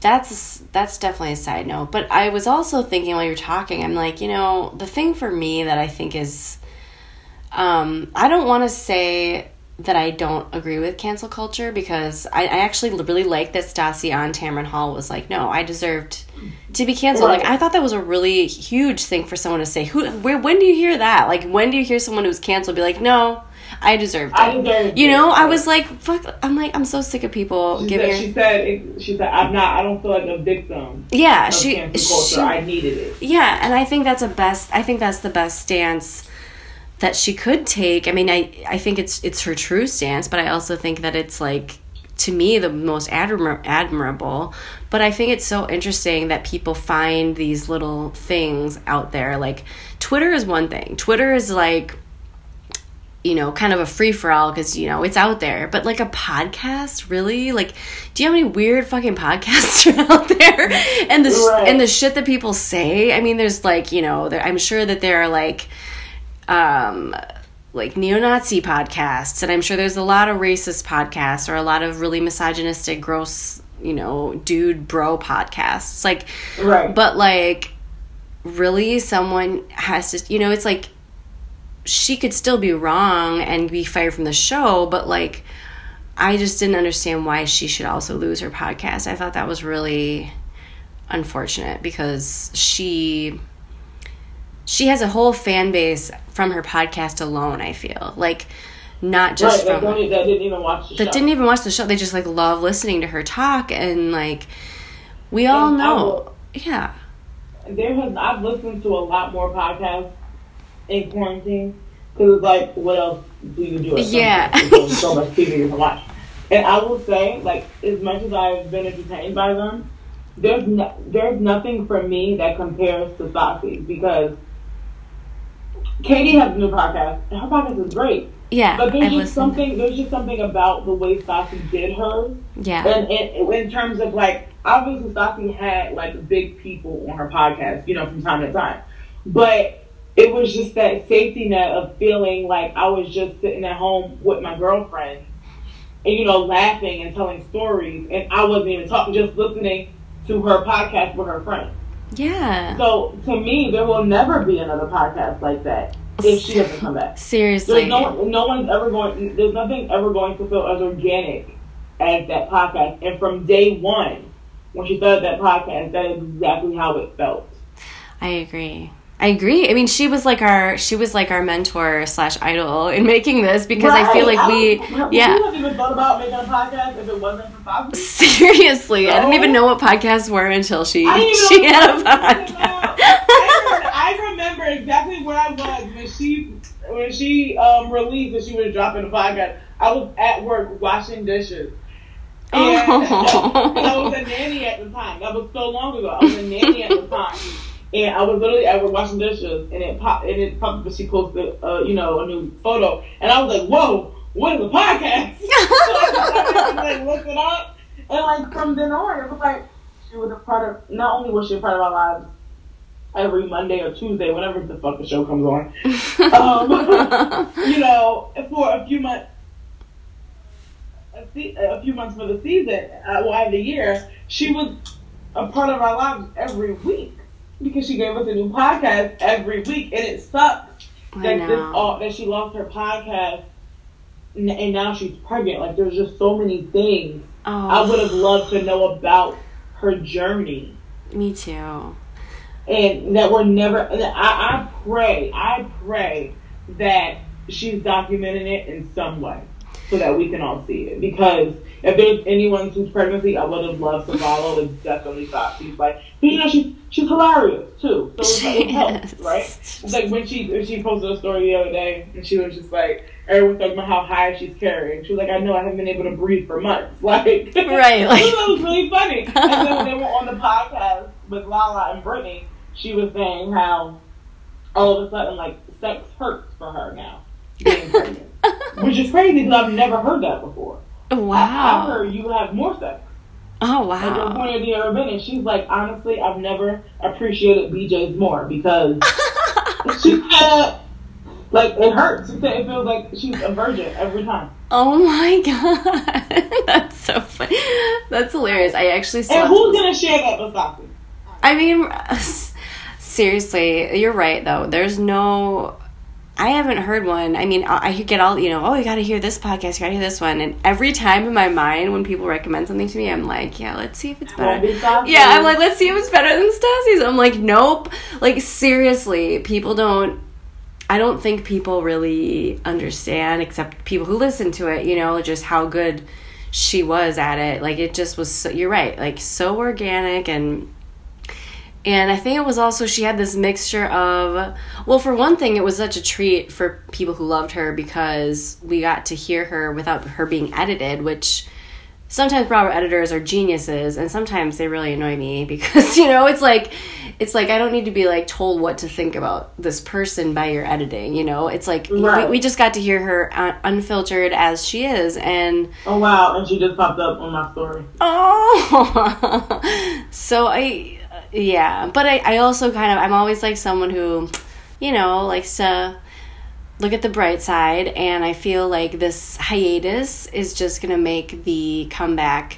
that's that's definitely a side note. But I was also thinking while you're talking, I'm like, you know, the thing for me that I think is um I don't want to say that I don't agree with cancel culture because I, I actually really like that Stassi on Tamron Hall was like, no, I deserved to be canceled. Like I thought that was a really huge thing for someone to say. Who, where, when do you hear that? Like when do you hear someone who's canceled be like, no, I deserved it. I deserve. you it. know, I was like, fuck. I'm like, I'm so sick of people She giving. said, she said, it, she said, I'm not. I don't feel like a victim yeah, she, culture. she I needed it. yeah, and I think that's a best. I think that's the best stance that she could take. I mean, I I think it's it's her true stance, but I also think that it's like to me the most admir- admirable. But I think it's so interesting that people find these little things out there. Like Twitter is one thing. Twitter is like you know, kind of a free for all because you know it's out there. But like a podcast, really? Like, do you have any weird fucking podcasts out there? And the Right. and the shit that people say. I mean, there's like you know, there, I'm sure that there are like, um, like neo-Nazi podcasts, and I'm sure there's a lot of racist podcasts or a lot of really misogynistic, gross you know, dude bro podcasts. Like, Right. but like, really, someone has to, you know, it's like she could still be wrong and be fired from the show, but like, I just didn't understand why she should also lose her podcast. I thought that was really unfortunate because she she has a whole fan base from her podcast alone, I feel. Like not just right, that, from that didn't even watch the show. didn't even watch the show. They just like love listening to her talk and like we all And I know. will- Yeah. there has I've listened to a lot more podcasts in quarantine because it's like, what else do you do? Yeah. so much TV to watch. And I will say, like, as much as I've been entertained by them, there's no, there's nothing for me that compares to Stassi because Katie has a new podcast. Her podcast is great, Yeah. but there's I've just something. There's just something about the way Stassi did hers Yeah. and, and in terms of like, obviously, Stassi had like big people on her podcast, you know, from time to time. But it was just that safety net of feeling like I was just sitting at home with my girlfriend and, you know, laughing and telling stories. And I wasn't even talking, just listening to her podcast with her friends. yeah. So to me, there will never be another podcast like that if she doesn't come back. Seriously. There's no, no one's ever going. There's nothing ever going to feel as organic as that podcast. And from day one, when she started that podcast, that is exactly how it felt. I agree. I agree. I mean, she was like our she was like our mentor slash idol in making this because I feel Right. like we don't- yeah. We haven't even thought about making a podcast if it wasn't for Foxy. Seriously, I didn't even know what podcasts were until she I she had a what I was talking about. podcast. I, remember, I remember exactly where I was when she when she um, released that she was dropping the podcast. I was at work washing dishes. And Oh. I was a nanny at the time. That was so long ago. I was a nanny at the time. And I was literally at work washing dishes, and it popped. And it popped. But she posted, uh, you know, a new photo, and I was like, "Whoa, what is a podcast?" so I like look it up, and like from then on, it was like she was a part of. Not only was she a part of our lives every Monday or Tuesday, whenever the fuck the show comes on, um, you know, for a few months. A, se- a few months for the season, uh, well, the year, she was a part of our lives every week because she gave us a new podcast every week, and it sucks that this all that she lost her podcast, and now she's pregnant. Like, there's just so many things I would have Oh, loved to know about her journey, me too. and that we're never. I, I pray, I pray that she's documenting it in some way so that we can all see it. Because if there's anyone whose pregnancy I would have loved to follow, it's definitely Foxy's. Like, but you know, she's she's hilarious too, so it's, it helps, right? It's like when she when she posted a story the other day, and she was just like, everyone's talking about how high she's carrying. She was like, I know I haven't been able to breathe for months. Like, Right, like- that was really funny. And then when they were on the podcast with Lala and Brittany, she was saying how all of a sudden, like, sex hurts for her now, being pregnant. Which is crazy because I've never heard that before. Wow. heard you have more sex. Oh wow! Like, the point of the ever been, and she's like, honestly, I've never appreciated BJ's more because she said, like, it hurts. She said it feels like she's a virgin every time. Oh my god. That's so funny. That's hilarious. I actually still And who's gonna share that with Sasha? I mean, seriously, you're right though. There's no. I haven't heard one. I mean, I I get all you know. Oh, you got to hear this podcast. You got to hear this one. And every time in my mind, when people recommend something to me, I'm like, yeah, let's see if it's better. be Yeah, I'm like, let's see if it's better than Stassi's. I'm like, nope. Like seriously, people don't. I don't think people really understand, except people who listen to it. You know, just how good she was at it. Like it just was. So, you're right. Like so organic and and I think it was also she had this mixture of well, for one thing, it was such a treat for people who loved her because we got to hear her without her being edited, which sometimes proper editors are geniuses and sometimes they really annoy me because you know it's like it's like I don't need to be like told what to think about this person by your editing you know it's like Right. we, we just got to hear her un- unfiltered as she is and Oh wow! And she just popped up on my story. Oh, so I, yeah, but I, I also kind of, I'm always like someone who, you know, likes to look at the bright side, and I feel like this hiatus is just gonna make the comeback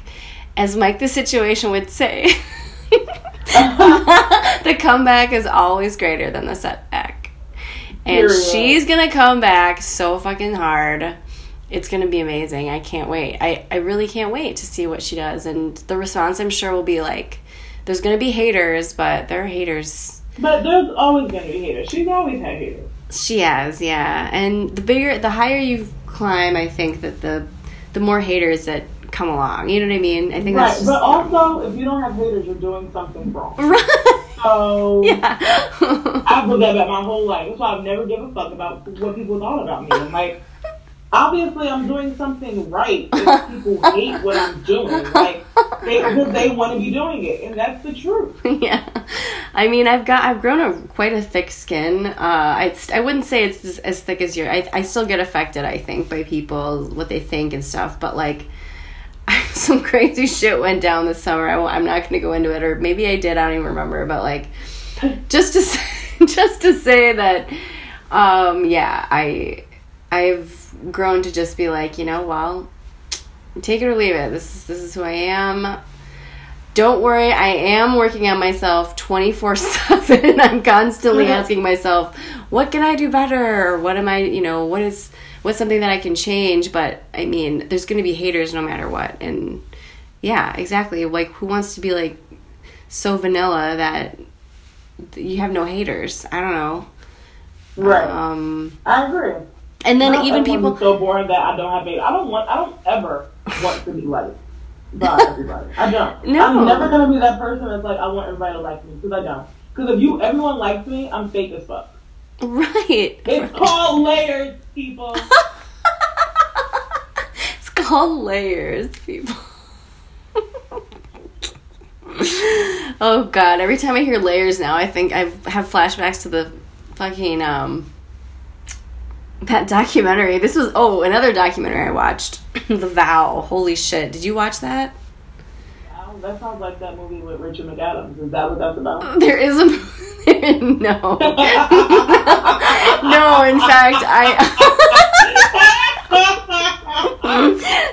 as Mike the Situation would say, the comeback is always greater than the setback. And she's gonna come back so fucking hard. It's gonna be amazing. I can't wait. I, I really can't wait to see what she does. And the response I'm sure will be like, there's gonna be haters, but there are haters. But there's always going to be haters. She's always had haters. She has, yeah. And the bigger, the higher you climb, I think that the the more haters that come along. You know what I mean? I think Right. that's just But also, if you don't have haters, you're doing something wrong. right. So Yeah. I've been that my whole life. That's why I've never given a fuck about what people thought about me. I'm like, obviously, I'm doing something right. If people hate what I'm doing, like they they want to be doing it, and that's the truth. yeah. I mean, I've got I've grown a quite a thick skin. Uh, I I wouldn't say it's as, as thick as your. I I still get affected. I think by people what they think and stuff. But like, some crazy shit went down this summer. I, I'm not going to go into it, or maybe I did. I don't even remember. But like, just to say, just to say that, um, yeah, I I've grown to just be like, you know, well, take it or leave it. This is this is who I am. Don't worry, I am working on myself 24 7. I'm constantly asking myself, what can I do better? What am I, you know, what is, what's something that I can change? But I mean, there's going to be haters no matter what. And yeah, exactly. Like, who wants to be like so vanilla that you have no haters? I don't know. Right. Um, I agree. And then even people, so boring that I don't have haters. I don't want. I don't ever want to be liked by everybody. I don't. No. I'm never gonna be that person that's like I want everybody to like me because I don't. Because if you everyone likes me, I'm fake as fuck. right. It's called layers, people. It's called layers, people. oh god, every time I hear layers now, I think I have flashbacks to the fucking um that documentary. This was oh, another documentary I watched. the Vow. Holy shit. Did you watch that? Wow, that sounds like that movie with Rachel McAdams. Is that what that's about? There is a no. no, in fact, I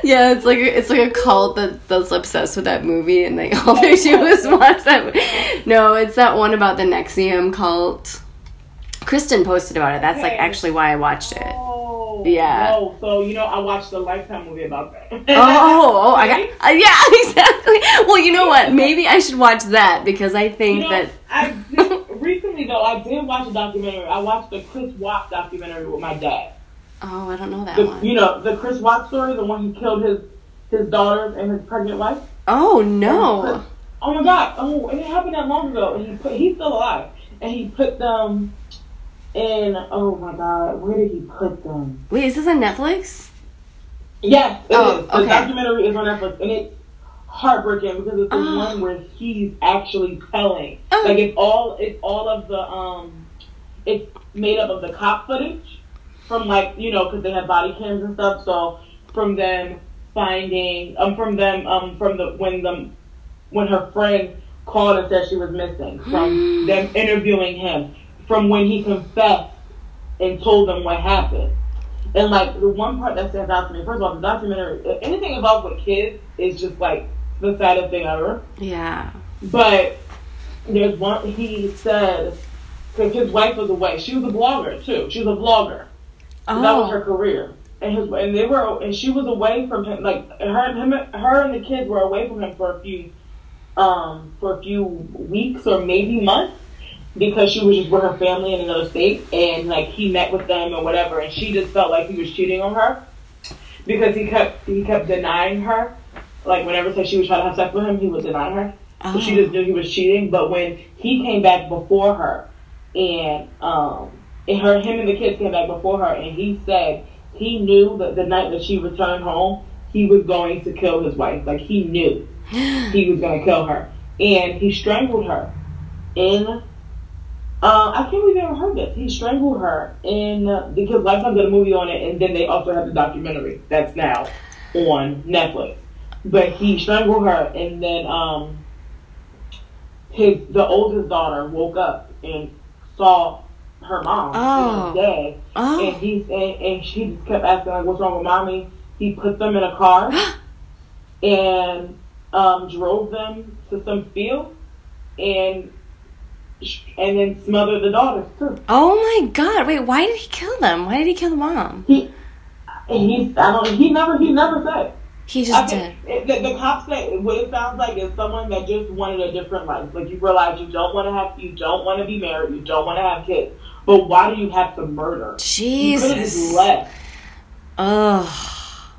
Yeah, it's like it's like a cult that that's obsessed with that movie, and like all they do is watch that. No, it's that one about the NXIVM cult. Kristen posted about it. That's like actually why I watched it. Oh, Yeah. Oh, so you know, I watched the Lifetime movie about that. Oh, oh, I got uh, yeah, exactly. Well, you know what? Maybe I should watch that because I think You know, that I did, recently though I did watch a documentary. I watched the Chris Watts documentary with my dad. oh, I don't know that The, one. you know the Chris Watts story, the one he killed his his daughters and his pregnant wife. Oh no. Oh my God! Oh, it happened that long ago, and he put he's still alive, and he put them Oh my God! Where did he put them? Wait, is this on Netflix? Yes, it is. Oh, The okay. documentary is on Netflix, and it's heartbreaking because it's the Oh. one where he's actually telling. Oh. Like it's all it's all of the um, it's made up of the cop footage from like you know because they have body cams and stuff. So from them finding um from them um from the when the when her friend called and said she was missing from them interviewing him from when he confessed and told them what happened. And like the one part that stands out to me, first of all, the documentary, anything involved with kids is just like the saddest thing ever. Yeah. But there's one he said because his wife was away. She was a blogger too. She was a vlogger. Oh. That was her career. And his and they were and she was away from him. Like her and him, her and the kids were away from him for a few, um, for a few weeks or maybe months because she was just with her family in another state and like he met with them and whatever and she just felt like he was cheating on her because he kept he kept denying her. Like whenever said she was trying to have sex with him he would deny her. So she Oh. just knew he was cheating but when he came back before her and um and her him and the kids came back before her and he said he knew that the night that she returned home he was going to kill his wife. Like he knew he was going to kill her. And he strangled her in uh, I can't believe I ever heard this. He strangled her in uh, because Lifetime did a movie on it, and then they also have the documentary that's now on Netflix. But he strangled her, and then um, his the oldest daughter woke up and saw her mom Oh. dead, Oh. and he and, and she just kept asking like, "What's wrong with mommy?" He put them in a car, and um, drove them to some field and and then smother the daughters too. Oh my god! Wait, why did he kill them? Why did he kill the mom? He he's I don't he never he never said. He just think did. it- the, the cops say what it sounds like is someone that just wanted a different life. Like you realize you don't want to have you don't want to be married, you don't want to have kids. But why do you have to murder? You could have just Jesus. left. Oh,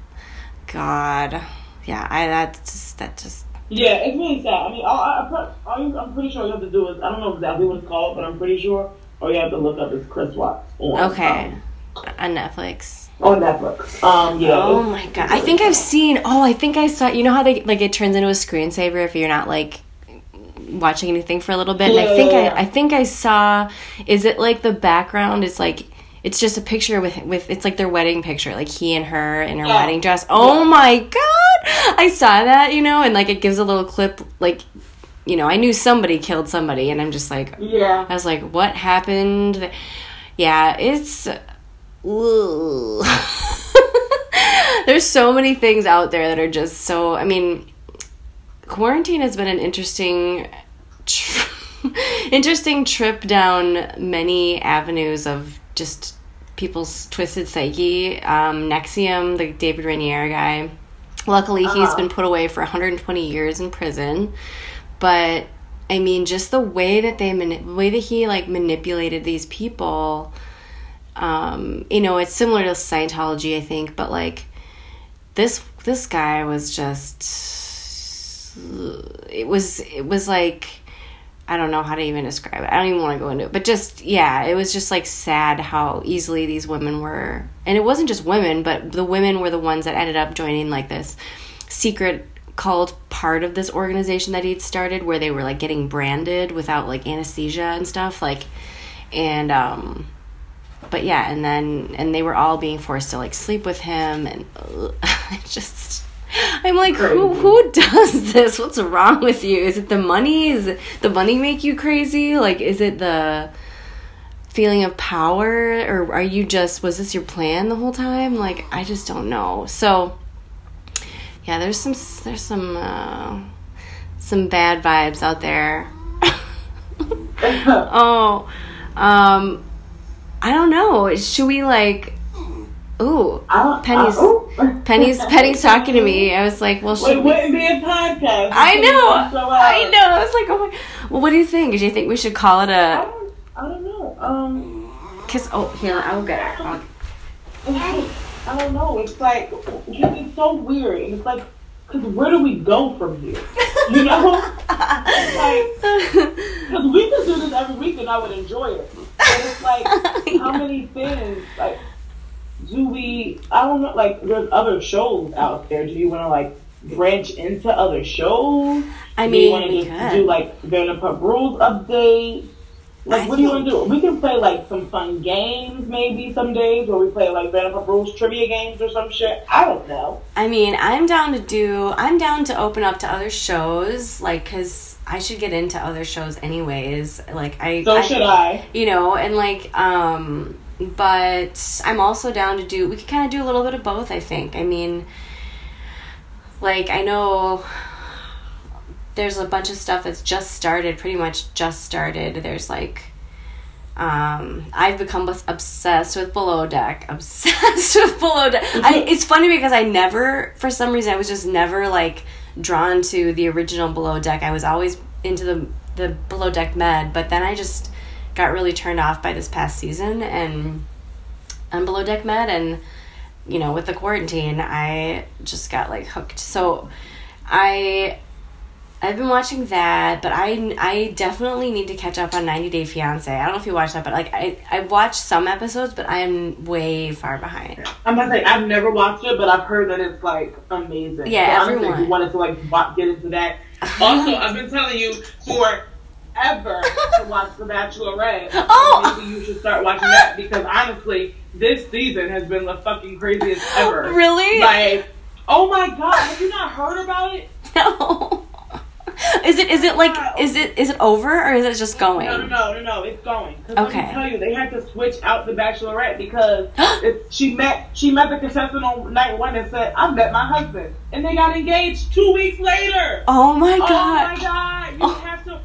God. Yeah, I that just that just Yeah, it's really sad. I mean, I, I'm, I'm pretty sure you have to do is I don't know exactly what it's called, but I'm pretty sure all you have to look up is Chris Watts on okay um, on Netflix. on Netflix. Um, yeah. Oh my god! I think I've seen. Oh, I think I saw. You know how they like it turns into a screensaver if you're not like watching anything for a little bit. And I Yeah, think yeah, yeah. I I think I saw. Is it like the background is like. It's just a picture with with it's like their wedding picture, like he and her in her Yeah. wedding dress. Oh my god! I saw that, you know, and like it gives a little clip like you know, I knew somebody killed somebody and I'm just like Yeah. I was like, what happened? Yeah, it's. There's so many things out there that are just so. I mean, quarantine has been an interesting, tr- interesting trip down many avenues of just people's twisted psyche. Um, NXIVM, the David Raniere guy, luckily he's Uh-huh. been put away for 120 years in prison, but I mean, just the way that they mani- way that he like manipulated these people. Um, you know, it's similar to Scientology, I think, but like this this guy was just it was it was like I don't know how to even describe it. I don't even want to go into it. But just yeah, it was just like sad how easily these women were. And it wasn't just women, but the women were the ones that ended up joining like this secret called part of this organization that he'd started where they were like getting branded without like anesthesia and stuff like and um but yeah, and then and they were all being forced to like sleep with him, and ugh, I just I'm like, who Crazy. who does this? What's wrong with you? Is it the money? Is it the money make you crazy? Like, is it the feeling of power, or are you just was this your plan the whole time? Like, I just don't know. So yeah, there's some there's some uh, some bad vibes out there. oh, um, I don't know. Should we like? Ooh, Penny's- I- oh. Penny's Penny's talking to me. I was like, well, should it we? wouldn't be a podcast. I know, didn't show up. I know. I was like, oh my. Well, what do you think? Do you think we should call it a? I don't, I don't know. Um, Cause oh, here I'll get her. I'll- I don't know. It's like it's so weird. It's like, cause where do we go from here? You know, like, because we could do this every week and I would enjoy it. But it's like, how many things like do we? I don't know. Like, there's other shows out there. Do you want to like branch into other shows? I mean, do you want to just could. do like Vanderpump Rules update? Like, I what do you want to do? We can play like some fun games, maybe some days where we play like Vanderpump Rules trivia games or some shit. I don't know. I mean, I'm down to do. I'm down to open up to other shows, like, cause I should get into other shows anyways. Like, I. So I, should I? You know, and like, um, but I'm also down to do. We could kind of do a little bit of both. I think. I mean, like, I know there's a bunch of stuff that's just started. Pretty much just started. There's like. Um, I've become obsessed with Below Deck. Obsessed with Below Deck. I, it's funny because I never, for some reason, I was just never like drawn to the original Below Deck. I was always into the the Below Deck Med, but then I just got really turned off by this past season and on Below Deck Med, and you know, with the quarantine, I just got like hooked. So I I've been watching that, but I I definitely need to catch up on 90 Day Fiance. I don't know if you watched that, but like I I've watched some episodes, but I am way far behind. I'm gonna say I've never watched it, but I've heard that it's like amazing. Yeah, so honestly, everyone. If you wanted to like get into that. Also, I've been telling you forever to watch The Bachelorette. Oh! maybe you should start watching that because honestly, this season has been the fucking craziest ever. Really? Like, oh my god, have you not heard about it? No. Is it is it like is it is it over or is it just going? No, no, no, no, no. It's going. 'Cause Let me tell you, they had to switch out the Bachelorette because it, she met she met the contestant on night one and said, "I met my husband," and they got engaged two weeks later. Oh my god! Oh my god! You Oh. have to.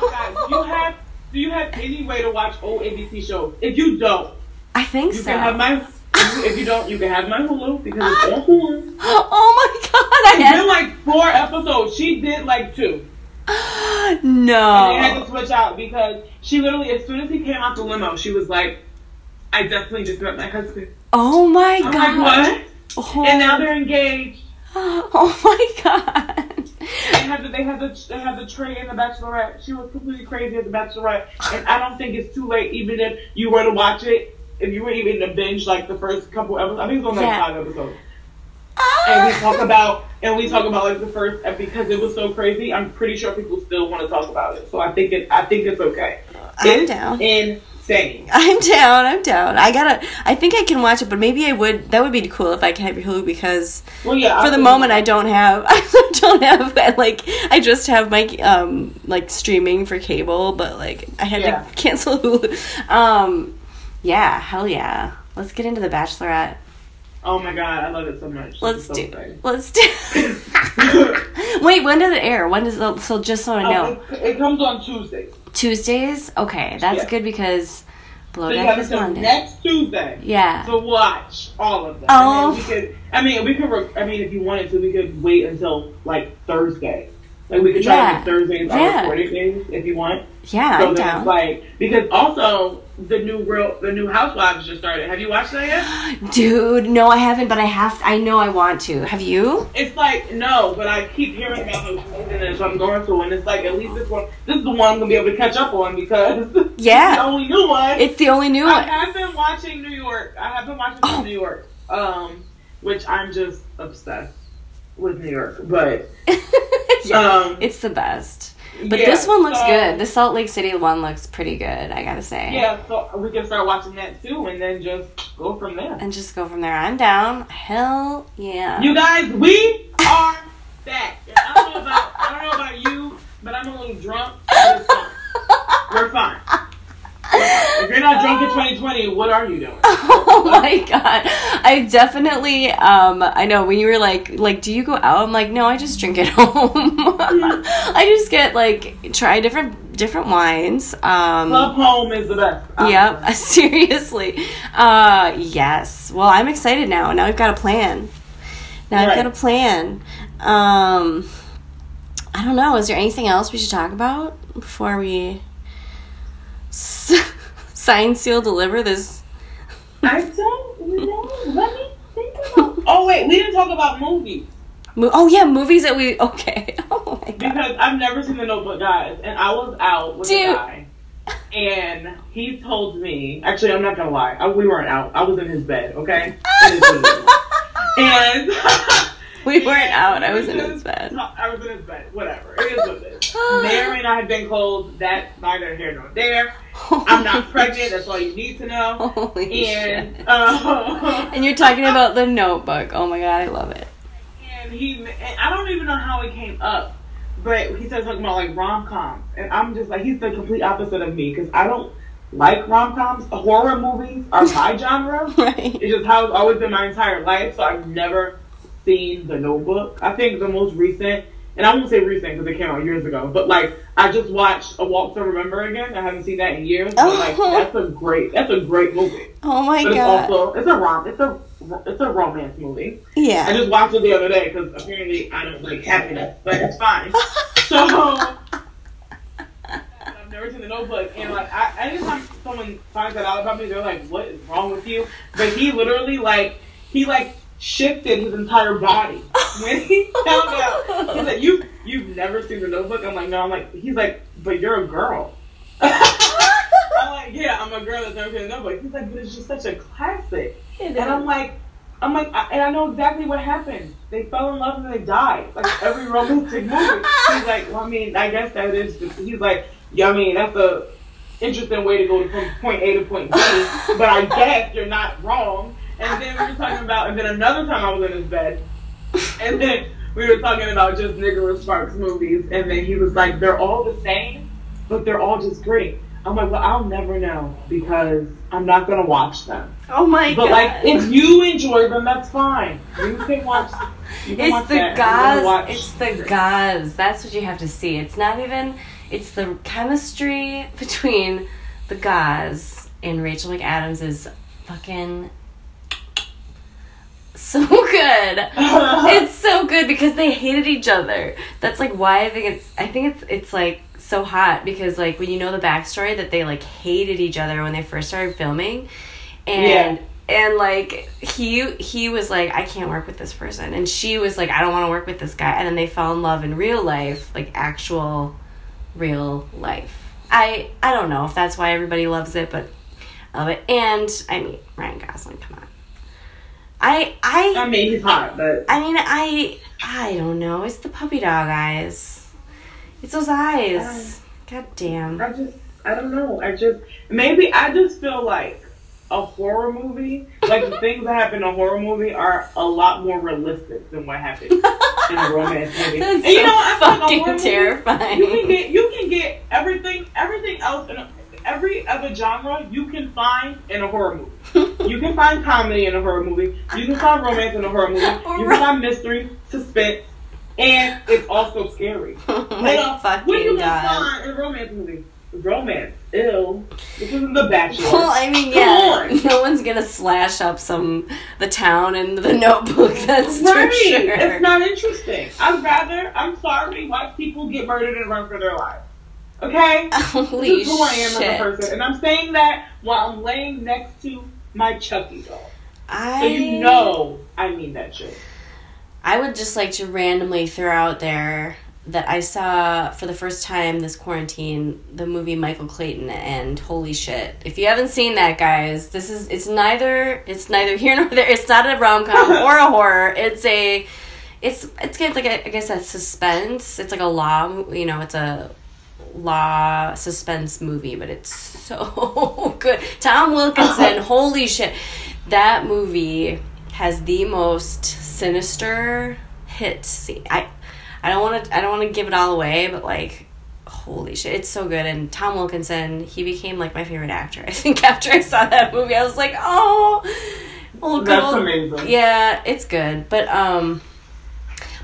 My god! You have. Do you have any way to watch old ABC shows? If you don't, I think you so. can have my. If you, if you don't, you can have my Hulu because it's on Hulu. oh my god. I It's had been like four episodes. She did like two. no. And they had to switch out because she literally, as soon as he came out the limo, she was like, "I definitely just met my husband." Oh my I'm god. like, "What?" Oh. And now they're engaged. oh my god. They had the they had the they had the tray in the Bachelorette. She was completely crazy at the Bachelorette, and I don't think it's too late. Even if you were to watch it, if you were even to binge like the first couple episodes, I think it's only like Yeah. five episodes. And we talk about and we talk about like the first because it was so crazy. I'm pretty sure people still want to talk about it. So I think it I think it's okay. I'm down. I'm down. I'm down. I gotta. I think I can watch it, but maybe I would. That would be cool if I can have Hulu because Well, yeah. for the moment I don't have. I don't have like. I just have my um like streaming for cable, but like I had Yeah. to cancel Hulu. Um, yeah, hell yeah. Let's get into the Bachelorette. Oh my god, I love it so much. Let's so do. exciting. Let's do. Wait, when does it air? When does it, so just so I know? Oh, it, it comes on Tuesdays. Tuesdays. Okay, that's Yeah. good because Below So you have is Monday. next Tuesday Yeah. to watch all of them. Oh. And we could. I mean, we could. Re- I mean, if you wanted to, we could wait until like Thursday. Like we could try Yeah. to make Thursdays our Yeah. recording days if you want. Yeah, so I'm down. like because also the new real the new Housewives just started. Have you watched that yet? Dude, no, I haven't, but I have. I know I want to. Have you? It's like no, but I keep hearing about it is. So I'm going to, and it's like at least this one. This is the one I'm gonna be able to catch up on because Yeah. it's the only new one. It's the only new I one. have been watching New York. I have been watching Oh. New York, um, which I'm just obsessed with New York. But Yeah, um, it's the best. But yeah, this one looks so- good. The Salt Lake City one looks pretty good. I gotta say. Yeah, so we can start watching that too, and then just go from there. And just go from there. I'm down. Hell yeah. You guys, we are back. And I don't know about I don't know about you, but I'm a little drunk. it's fine. We're fine. If you're not drunk in 2020, what are you doing? oh my god. I definitely um i know when you were like like do you go out? I'm like no i just drink at home. I just get like try different different wines um Club home is the best. yep seriously. Uh yes. Well i'm excited now. Now i've got a plan. Now i've Right. got a plan. Um i don't know. Is there anything else we should talk about before we sign seal deliver this I don't know. Let me think about. Oh wait, we didn't talk about movies Mo- oh yeah, movies that we okay. Oh my god. because I've never seen The Notebook, guys, and I was out with Dude. a guy, and he told me. Actually, I'm not gonna lie. I, we weren't out. I was in his bed. Okay. It is what it is. and. We weren't out. I was in his bed. I was in his bed. Whatever. It is what it is. May or may not have been cold. That's neither here nor there. I'm not pregnant. That's all you need to know. Holy And shit. uh, And you're talking about the notebook. Oh my god, I love it. and he and I don't even know how it came up, but he started talking about like rom coms, and I'm just like he's the complete opposite of me because I don't like rom coms. Horror movies are my genre. Right. It's just how it's always been my entire life, so I've never seen The Notebook. I think the most recent, and I won't say recent because it came out years ago, but like I just watched A Walk to Remember again. I haven't seen that in years, but like oh. that's a great, that's a great movie. Oh my But it's god. also it's a rom, it's a it's a romance movie. Yeah. I just watched it the other day because apparently I don't like happiness, but it's fine. So I've never seen the Notebook, and like I, anytime someone finds that out about me, they're like, "What is wrong with you?" But he literally like he like shifted his entire body when he found out. He's like, "You you've never seen the Notebook?" I'm like, "No." I'm like, he's like, "But you're a girl." I'm like, "Yeah, I'm a girl that's never seen the Notebook." He's like, "But it's just such a classic." And I'm like, I'm like, I, and I know exactly what happened. They fell in love and they died. Like every romantic movie. He's like, well, I mean, I guess that is. Just, he's like, yeah, I mean, that's a interesting way to go from point A to point B. but I guess you're not wrong. And then we were talking about, and then another time I was in his bed, and then we were talking about just Nicholas Sparks movies, and then he was like, they're all the same, but they're all just great. I'm like, well, I'll never know because I'm not gonna watch them. Oh my But god. But like, if you enjoy them, that's fine. You can watch. You can it's watch the that. I'm gonna gauze. watch- It's the gauze. That's what you have to see. It's not even. It's the chemistry between the guys and Rachel McAdams is fucking so good. it's so good because they hated each other. That's like why I think it's. I think it's. It's like so hot because like when you know the backstory that they like hated each other when they first started filming, and and like he he was like I can't work with this person, and she was like I don't want to work with this guy, and then they fell in love in real life, like actual real life. I I don't know if that's why everybody loves it, but I love it. And I mean Ryan Gosling, come on. I I I mean, he's hot, but I mean, I I don't know. It's the puppy dog eyes. It's those eyes. God damn. I just, I don't know. I just, maybe I just feel like a horror movie, like the things that happen in a horror movie are a lot more realistic than what happens in a romance movie. That's And you so know, I feel like a fucking horror movie, terrifying. You can get, you can get everything, everything else in a, every other genre you can find in a horror movie. You can find comedy in a horror movie. You can find romance in a horror movie. You can find mystery, suspense, and it's also scary. oh my on. What fucking you gonna find in a romance movie? Romance. Ew. This isn't The Bachelor. Well, I mean, Come yeah, on. no one's gonna slash up some the town and the Notebook. That's right. for sure. It's not interesting. I'd rather, I'm sorry, watch people get murdered and run for their lives. Okay? Holy this is who I am shit! as a person. And I'm saying that while I'm laying next to my Chucky doll. I So you know I mean that shit. I would just like to randomly throw out there that I saw for the first time this quarantine the movie Michael Clayton and holy shit. If you haven't seen that guys, this is it's neither it's neither here nor there. It's not a rom-com or a horror. It's a it's it's kind of like a, I guess a suspense. It's like a law, you know, it's a law suspense movie, but it's so good. Tom Wilkinson, holy shit. That movie has the most sinister hit scene. I I don't want to I don't want to give it all away, but like holy shit, it's so good and Tom Wilkinson, he became like my favorite actor. I think after I saw that movie, I was like, "Oh, old good That's old amazing. yeah, it's good. But um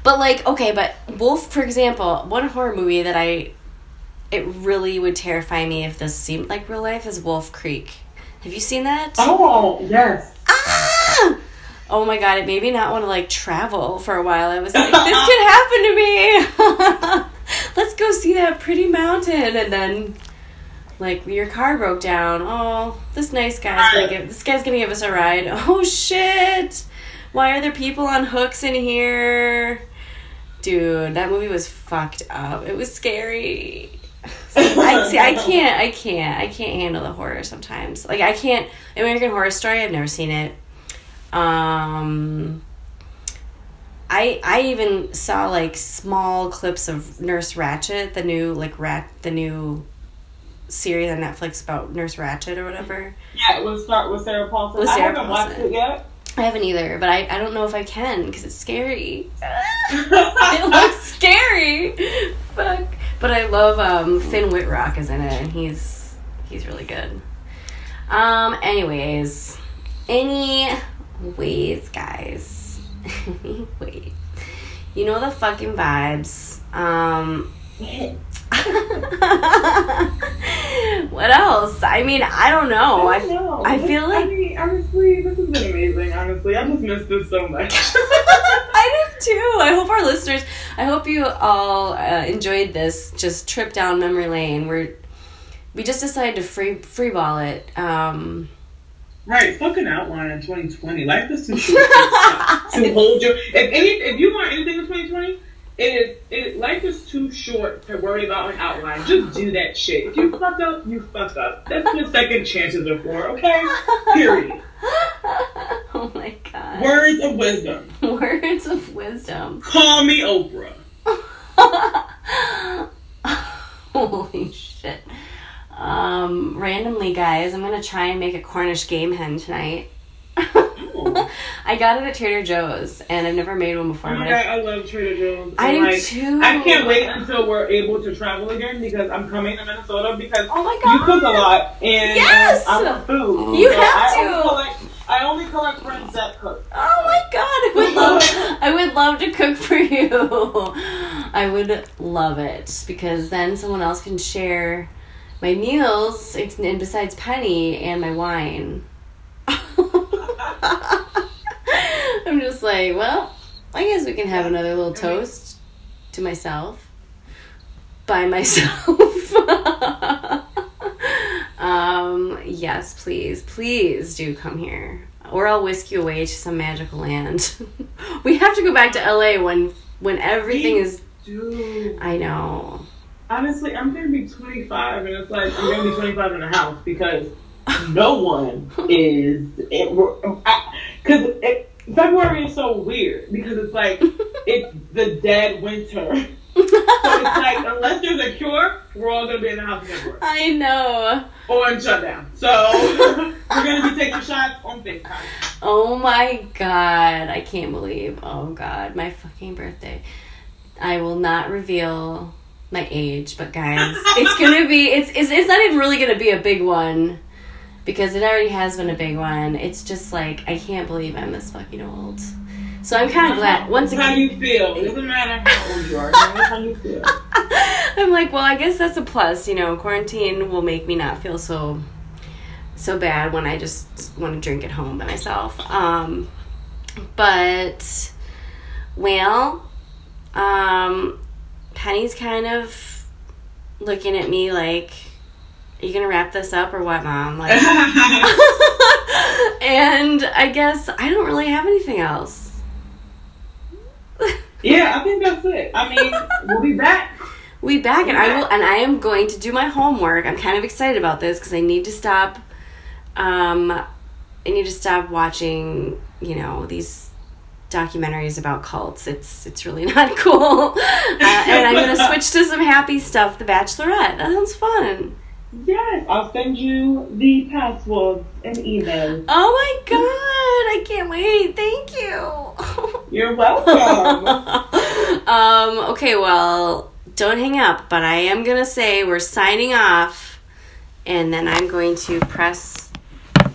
but like okay, but Wolf for example, one horror movie that I it really would terrify me if this seemed like real life is Wolf Creek. Have you seen that? Oh, yes. Ah! Oh my god, it made me not want to like travel for a while. I was like, this could happen to me. Let's go see that pretty mountain and then like your car broke down. Oh, this nice guy's gonna give this guy's gonna give us a ride. Oh shit. Why are there people on hooks in here? Dude, that movie was fucked up. It was scary. I see. I can't. I can't. I can't handle the horror sometimes. Like I can't. American Horror Story. I've never seen it. Um. I I even saw like small clips of Nurse Ratched, the new like rat, the new series on Netflix about Nurse Ratched or whatever. Yeah, it was start with Sarah Paulson. With I haven't watched it yet. I haven't either, but I, I don't know if I can because it's scary. it looks scary. Fuck. But I love um, Finn Wittrock is in it, and he's he's really good. Um. Anyways, anyways, guys. Wait. You know the fucking vibes. Um. what else? I mean, I don't know. I, don't know. I feel like- I mean, honestly, this has been amazing. Honestly, I just missed this so much. I did too. I hope our listeners, I hope you all uh, enjoyed this just trip down memory lane. We're we just decided to free free ball it. Um, right, fucking outline in 2020. Life is too short to, to hold your. If any, if you want anything in 2020, it is. It life is too short to worry about an outline. Just do that shit. If you fuck up, you fuck up. That's what second chances are for. Okay. Period. oh my god! Words of wisdom. Words of wisdom. Call me Oprah. Holy shit! Um, randomly, guys, I'm gonna try and make a Cornish game hen tonight. Oh. I got it at Trader Joe's, and I've never made one before. Oh my god, I, I love Trader Joe's. I do like, too. I can't wait until we're able to travel again because I'm coming to Minnesota because Oh my god. you cook a lot and Yes! um, I want food. You So have I to. Only collect, I only collect friends that cook. Oh my god, I would love I would love to cook for you. I would love it because then someone else can share my meals and besides Penny and my wine. I'm just like, well, I guess we can have another little toast to myself by myself. um, yes, please, please do come here. Or I'll whisk you away to some magical land. we have to go back to LA when when everything is Dude, I know. honestly, I'm gonna be 25 and it's like I'm gonna be 25 in the house because no one is. Because February is so weird because it's like it's the dead winter. So it's like unless there's a cure, we're all gonna be in the house February I know. or in shutdown. So we're gonna be taking shots on FaceTime. Oh my god, I can't believe. Oh god, my fucking birthday. I will not reveal my age, but guys, it's gonna be it's it's, it's not even really gonna be a big one because it already has been a big one. It's just like I can't believe I'm this fucking old. So I'm kind of glad. Once It's how you feel. It doesn't matter how old you are. How you feel. I'm like, well, I guess that's a plus. You know, quarantine will make me not feel so so bad when I just want to drink at home by myself. Um, but well, um, Penny's kind of looking at me like, "Are you gonna wrap this up or what, mom?" Like, and I guess I don't really have anything else. yeah, I think that's it. I mean, we'll be back. we back and I will and I am going to do my homework. I'm kind of excited about this because I need to stop um I need to stop watching, you know, these documentaries about cults. It's it's really not cool. Uh, and I'm to switch to some happy stuff, The Bachelorette. That sounds fun. Yes, I'll send you the passwords and emails. Oh my god, I can't wait. Thank you. You're welcome. um, okay, well, don't hang up, but I am going to say we're signing off, and then I'm going to press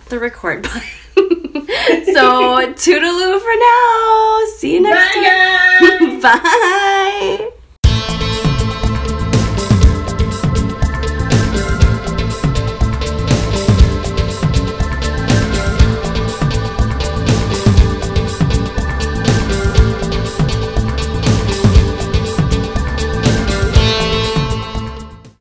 the record button. so, toodaloo for now. See you next Bye, time. Bye.